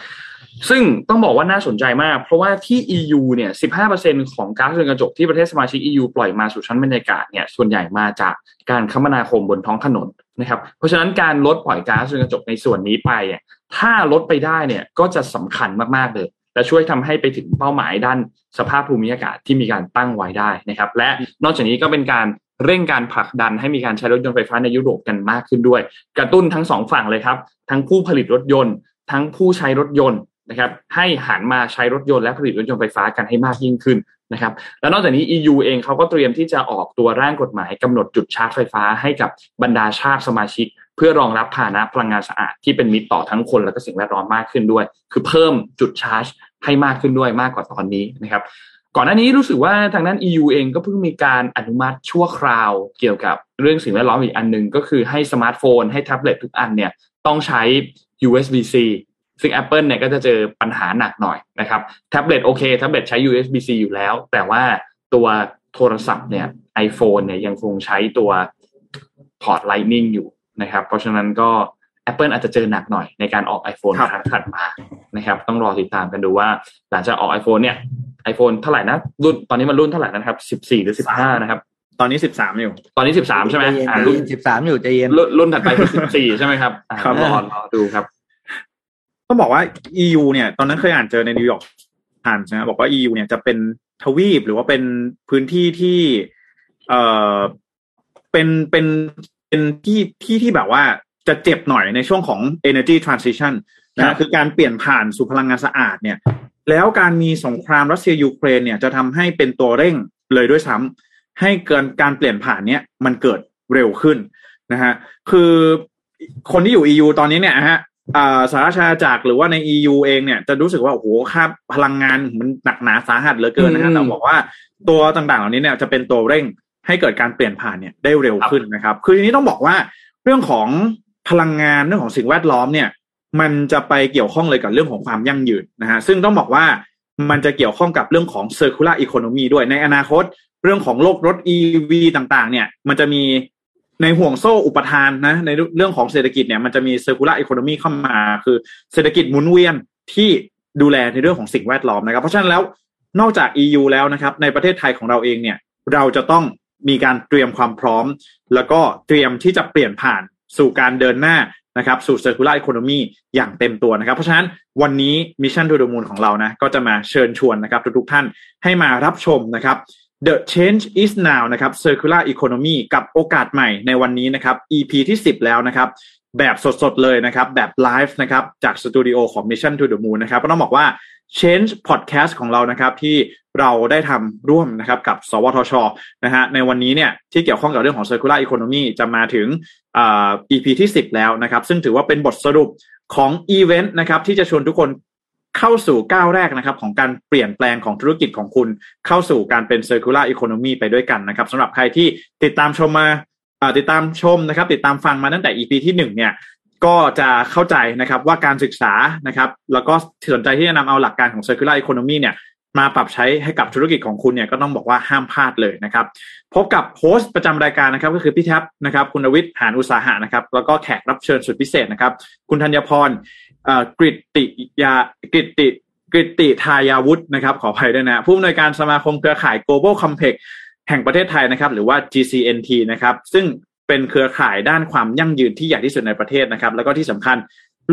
ซึ่งต้องบอกว่าน่าสนใจมาก เพราะว่าที่ EU เนี่ย 15%ของก๊าซเรือนกระจกที่ประเทศสมาชิก EU ปล่อยมาสู่ชั้นบรรยากาศเนี่ย ส่วนใหญ่มาจากการคมนาคมบนท้องถนนนะครับ เพราะฉะนั้นการลดปล่อยก๊าซเรือนกระจกในส่วนนี้ไปเนี่ยถ้าลดไปได้เนี่ยก็จะสำคัญมากๆเลยและช่วยทำให้ไปถึงเป้าหมายด้านสภาพภูมิอากาศที่มีการตั้งไว้ได้นะครับ และนอกจากนี้ก็เป็นการเร่งการผลักดันให้มีการใช้รถยนต์ไฟฟ้าในยุโรปกันมากขึ้นด้วย กระตุ้นทั้งสองฝั่งเลยครับ ทั้งผู้ผลิตรถยนต์ ทั้งผู้ใช้รถยนต์ นะครับให้หันมาใช้รถยนต์และผลิตรถยนต์ไฟฟ้ากันให้มากยิ่งขึ้นนะครับแล้วนอกจากนี้ EU เองเขาก็เตรียมที่จะออกตัวร่างกฎหมายกำหนดจุดชาร์จไฟฟ้าให้กับบรรดาชาติสมาชิก เพื่อรองรับพาหนะพลังงานสะอาดที่เป็นมิตรต่อทั้งคนและก็สิ่งแวดล้อมมากขึ้นด้วย คือเพิ่มจุดชาร์จให้มากขึ้นด้วยมากกว่าตอนนี้นะครับก่อนหน้านี้รู้สึกว่าทางด้าน EU เองก็เพิ่งมีการอนุมัติชั่วคราวเกี่ยวกับเรื่องสิ่งแวดล้อมอีกอันหนึ่งก็คือให้สมาร์ทโฟนให้แท็บเล็ตทุกอันเนี่ยต้องใช้ USB-C ซึ่ง Apple เนี่ยก็จะเจอปัญหาหนักหน่อยนะครับแท็บเล็ตโอเคแท็บเล็ตใช้ USB-C อยู่แล้ว แต่ว่าตัวโทรศัพท์เนี่ย iPhone เนี่ยยังคงใช้ตัวพอร์ต Lightning อยู่นะครับ เพราะฉะนั้นก็ Apple อาจจะเจอหนักหน่อยในการออก iPhone ครับครั้งถัดมานะครับ ต้องรอติดตามกันดูว่า หลังจากออก iPhone เนี่ย iPhone เท่าไหร่นะรุ่นตอนนี้มันรุ่นเท่าไหร่นะครับสิบสี่หรือสิบห้านะครับ ตอนนี้สิบสามอยู่ ตอนนี้สิบสามใช่ไหมใจเย็นอ่าใจเย็นรุ่นสิบสามสิบสามอยู่ใจเย็นรุ่นรุ่นถัดไปคือสิบสี่ใช่ไหมครับอ่าครับรอรอดูครับ ต้องบอกว่า EU เนี่ย ตอนนั้นเคยอ่านเจอในนิวยอร์กอ่านนะบอกว่า EU เนี่ยจะเป็นทวีปหรือว่าเป็นพื้นที่ที่ เอ่อเป็นเป็นเป็นที่ที่ที่แบบว่าจะเจ็บหน่อยในช่วงของ energy transition ครันะบคือการเปลี่ยนผ่านสู่พลังงานสะอาดเนี่ย แล้วการมีสงครามรัสเซียยูเครนเนี่ยจะทำให้เป็นตัวเร่งเลยด้วยซ้ำให้เกินการเปลี่ยนผ่านเนี้ยมันเกิดเร็วขึ้นนะฮะคือคนที่อยู่ EU ตอนนี้เนี่ยฮะอ่า สหราชอาณาจักรหรือว่าใน EU เองเนี่ยจะรู้สึกว่าโอ้โหค่าพลังงานมันหนักหนาสาหัสเหลือเกินนะฮะอืมแต่บอกว่าตัวต่างๆ เหล่านี้เนี่ยจะเป็นตัวเร่งให้เกิดการเปลี่ยนผ่านเนี่ยได้เร็วขึ้นนะครับ คือทีนี้ต้องบอกว่าเรื่องของพลังงานเรื่องของสิ่งแวดล้อมเนี่ย มันจะไปเกี่ยวข้องเลยกับเรื่องของความยั่งยืนนะฮะซึ่งต้องบอกว่ามันจะเกี่ยวข้องกับเรื่องของ circular economy ด้วยในอนาคต เรื่องของโลกรถ EV ต่างๆ เนี่ย มันจะมี ในห่วงโซ่อุปทานนะในเรื่องของเศรษฐกิจเนี่ยมันจะมี circular economy เข้ามา คือเศรษฐกิจหมุนเวียนที่ดูแลในเรื่องของสิ่งแวดล้อมนะครับ เพราะฉะนั้นแล้วนอกจาก EU แล้วนะครับในประเทศไทยของเราเองเนี่ยเราจะต้องมีการเตรียมความพร้อม แล้วก็เตรียมที่จะเปลี่ยนผ่านสู่การเดินหน้านะครับสู่ circular economy อย่างเต็มตัวนะครับ เพราะฉะนั้นวันนี้ Mission to the Moon ของเรานะก็จะมาเชิญชวนนะครับทุกๆท่านให้มารับชมนะครับ The Change is Now นะครับ Circular Economy กับโอกาสใหม่ในวันนี้นะครับ EP ที่ 10 แล้วนะครับ แบบสดๆ เลยนะครับ แบบไลฟ์นะครับจากสตูดิโอของ Mission to the Moon นะครับก็ต้องบอกว่า Change Podcast ของเรานะครับที่เราได้ทำร่วมนะครับกับ สวทชนะฮะในวันนี้เนี่ยที่เกี่ยวข้องกับเรื่องของ Circular Economy จะมาถึงอ EP ที่ 10 แล้วนะครับ ซึ่งถือว่าเป็นบทสรุปของอีเวนต์นะครับที่จะชวนทุกคน เข้าสู่ก้าวแรกนะครับของการเปลี่ยนแปลงของธุรกิจของคุณเข้าสู่การเป็น Circular Economy ไปด้วยกันนะครับสำหรับใครที่ติดตามชมมาติดตามชมนะครับ ติดตามฟังมาตั้งแต่ EP ที่หนึ่งเนี่ยก็จะเข้าใจนะครับว่าการศึกษานะครับ แล้วก็สนใจที่จะนำเอาหลักการของ circular economy เนี่ยมาปรับใช้ให้กับธุรกิจของคุณเนี่ยก็ต้องบอกว่าห้ามพลาดเลยนะครับ พบกับโฮสต์ประจำรายการนะครับ ก็คือพี่แท็บนะครับ คุณวิทย์หานอุตสาหะนะครับ แล้วก็แขกรับเชิญสุดพิเศษนะครับ คุณธัญพร กริติยากริติกริติทายาวุฒินะครับ ขออภัยด้วยนะผู้อำนวยการสมาคมเครือข่าย global compact แห่งประเทศไทยนะครับ หรือว่า GCNT นะครับ ซึ่งเป็นเครือข่ายด้านความยั่งยืนที่ใหญ่ที่สุดในประเทศนะครับ แล้วก็ที่สำคัญ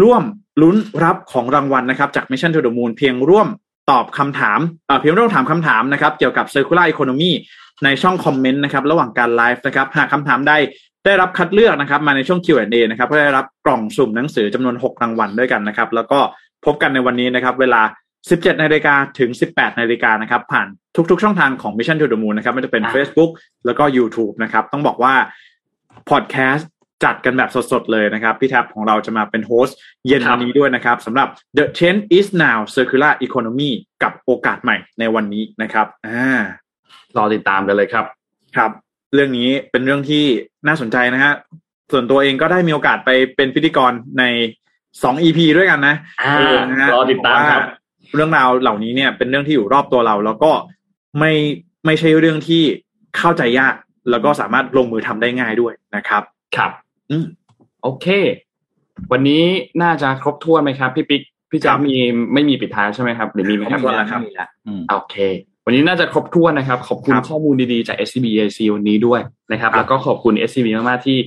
ร่วมลุ้นรับของรางวัลนะครับ จาก Mission to the Moon เพียงร่วมตอบคำถามเพียงร่วมถามคำถามนะครับ เกี่ยวกับ circular economy ในช่องคอมเมนต์นะครับ ระหว่างการไลฟ์นะครับ หากคำถามใด ได้รับคัดเลือกนะครับมาในช่วง Q&A นะครับก็ได้รับกล่องสุ่มหนังสือจำนวน 6 รางวัลด้วยกันนะครับ แล้วก็พบกันในวันนี้นะครับ เวลา 17 นาฬิกาถึง 18 นาฬิกานะครับ ผ่านทุกๆ ช่องทางของ Mission to the Moon นะครับไม่ว่าจะเป็นอ่า Facebook แล้วก็ YouTube นะครับ ต้องบอกว่าพอดแคสต์จัดกันแบบสดๆ เลยนะครับ พี่แท็บของเราจะมาเป็นโฮสต์เย็นครับวันนี้ด้วยนะครับสำหรับ The Change is Now Circular Economy กับโอกาสใหม่ในวันนี้นะครับอ่ารอติดตามกันเลยครับครับ เรื่องนี้เป็นเรื่องที่น่าสนใจนะฮะส่วนตัวเองก็ได้มีโอกาสไปเป็นพิธีกรในสอง EP ด้วยกันนะอ่าเออนะฮะรอติดตามครับว่าเรื่องราวเหล่านี้เนี่ยเป็นเรื่องที่อยู่รอบตัวเรา แล้วก็ไม่ไม่ใช่เรื่องที่เข้าใจยาก แล้วก็สามารถลงมือทำได้ง่ายด้วยนะครับ ครับ อืมโอเค วันนี้น่าจะครบถ้วนไหมครับ พี่ปิ๊กพี่ครัจ๊าบมีไม่มีปิดท้ายใช่ไหมครับหรือมีไหมครับครบถ้วนแล้วครับไม่มีละอืมโอเค วันนี้น่าจะครบถ้วนนะครับ ขอบคุณครับข้อมูลดีๆจาก SCB EIC วันนี้ด้วยนะครับครับ แล้วก็ขอบคุณ SCB มากๆที่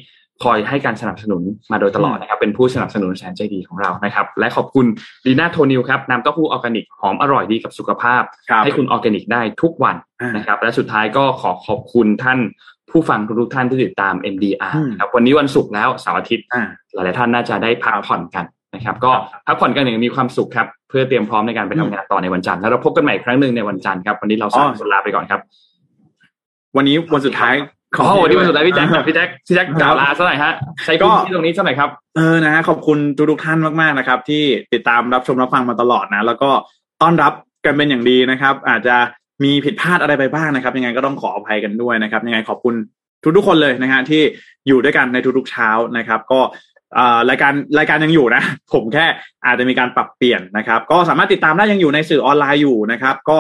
คอยให้การสนับสนุนมาโดยตลอดนะครับ เป็นผู้สนับสนุนแสนใจดีของเรานะครับ และขอบคุณดีน่าโทนิวครับน้ำเต้าหู้ออร์แกนิกหอมอร่อยดีกับสุขภาพครับให้คุณออร์แกนิกได้ทุกวันอ่านนะครับ และสุดท้ายก็ขอขอบคุณท่านผู้ฟังทุกๆท่านที่ติดตาม MDR อืมนะครับวันนี้วันศุกร์แล้วเสาร์อาทิตย์อ่าหลายๆท่านน่าจะได้พักผ่อนกัน นะครับ ก็พักผ่อนกันอย่างมีความสุขครับ เพื่อเตรียมพร้อมในการไปทำงานต่อในวันจันทร์แล้วเราพบกันใหม่อีกครั้งหนึ่งในวันจันทร์ครับ วันนี้เราสามคนลาไปก่อนครับ วันนี้วันสุดท้ายขอวันนี้วันสุดท้ายพี่แจ็คครับพี่แจ็คพี่แจ็คกล่าวลาสักหน่อยฮะใช้ก็พื้นที่ตรงนี้สักหน่อยครับเออนะฮะขอบคุณทุกทุกๆท่านมากๆนะครับ ที่ติดตามรับชมรับฟังมาตลอดนะ แล้วก็ต้อนรับกันเป็นอย่างดีนะครับ อาจจะมีผิดพลาดอะไรไปบ้างนะครับ ยังไงก็ต้องขออภัยกันด้วยนะครับ ยังไงขอบคุณทุกๆคนเลยนะฮะที่อยู่ด้วยกันในทุกๆเช้านะครับ ก็เอ่อ รายการรายการยังอยู่นะ ผมแค่อาจจะมีการปรับเปลี่ยนนะครับ ก็สามารถติดตามได้ยังอยู่ในสื่อออนไลน์อยู่นะครับ ก็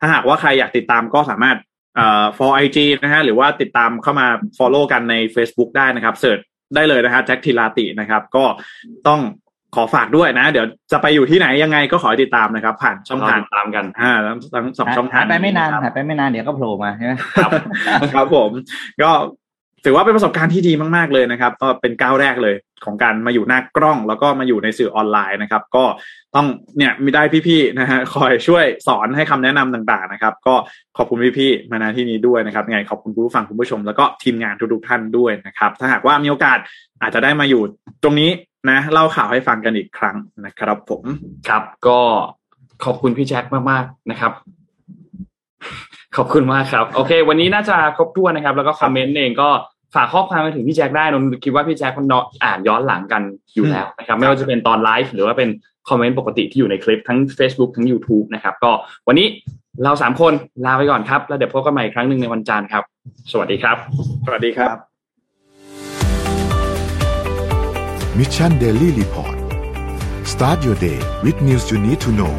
ถ้าหากว่าใครอยากติดตามก็สามารถเอ่อ for IG นะฮะหรือว่าติดตามเข้ามา follow กันใน Facebook ได้นะครับเสิร์ชได้เลยนะฮะแจ็คทีลาตินะครับ ก็ต้องขอฝากด้วยนะ เดี๋ยวจะไปอยู่ที่ไหนยังไงก็ขอให้ติดตามนะครับ ผ่านช่องทางติดตามกันอ่าทั้งทั้งสองช่องทาหางยไปไม่นานหายไปไม่นานเดี๋ยวก็โผล่มาใช่ไหมครับครับผม ก็ถือว่าเป็นประสบการณ์ที่ดีมาก ๆเลยนะครับก็เป็นก้าวแรกเลย ของการมาอยู่หน้ากล้อง แล้วก็มาอยู่ในสื่อออนไลน์นะครับ ก็ต้องเนี่ยมีได้พี่ๆนะฮะคอยช่วยสอนให้คำแนะนำต่างๆนะครับ ก็ขอบคุณพี่ๆมาณที่นี้ด้วยนะครับไงขอบคุณผู้ฟังคุณผู้ชม แล้วก็ทีมงานทุกๆท่านด้วยนะครับ ถ้าหากว่ามีโอกาสอาจจะได้มาอยู่ตรงนี้นะเล่าข่าวให้ฟังกันอีกครั้งนะครับ ผมครับก็ขอบคุณพี่แจ็คมากๆนะครับขอบคุณมากครับ โอเค วันนี้น่าจะครบถ้วนนะครับ แล้วก็คอมเมนต์เองก็ ฝากข้อความมาถึงพี่แจ็คได้นนท์คิดว่าพี่แจ็คมันอ่านย้อนหลังกันอยู่แล้วนะครับ ไม่ว่าจะเป็นตอนไลฟ์หรือว่าเป็นคอมเมนต์ปกติที่อยู่ในคลิปทั้ง Facebook ทั้ง YouTube นะครับ ก็วันนี้เราสามคนลาไปก่อนครับ แล้วเดี๋ยวพบกันใหม่อีกครั้งหนึ่งในวันจันทร์ครับ สวัสดีครับ สวัสดีครับมิชชันเดลี่รีพอร์ต start your day with news you need to know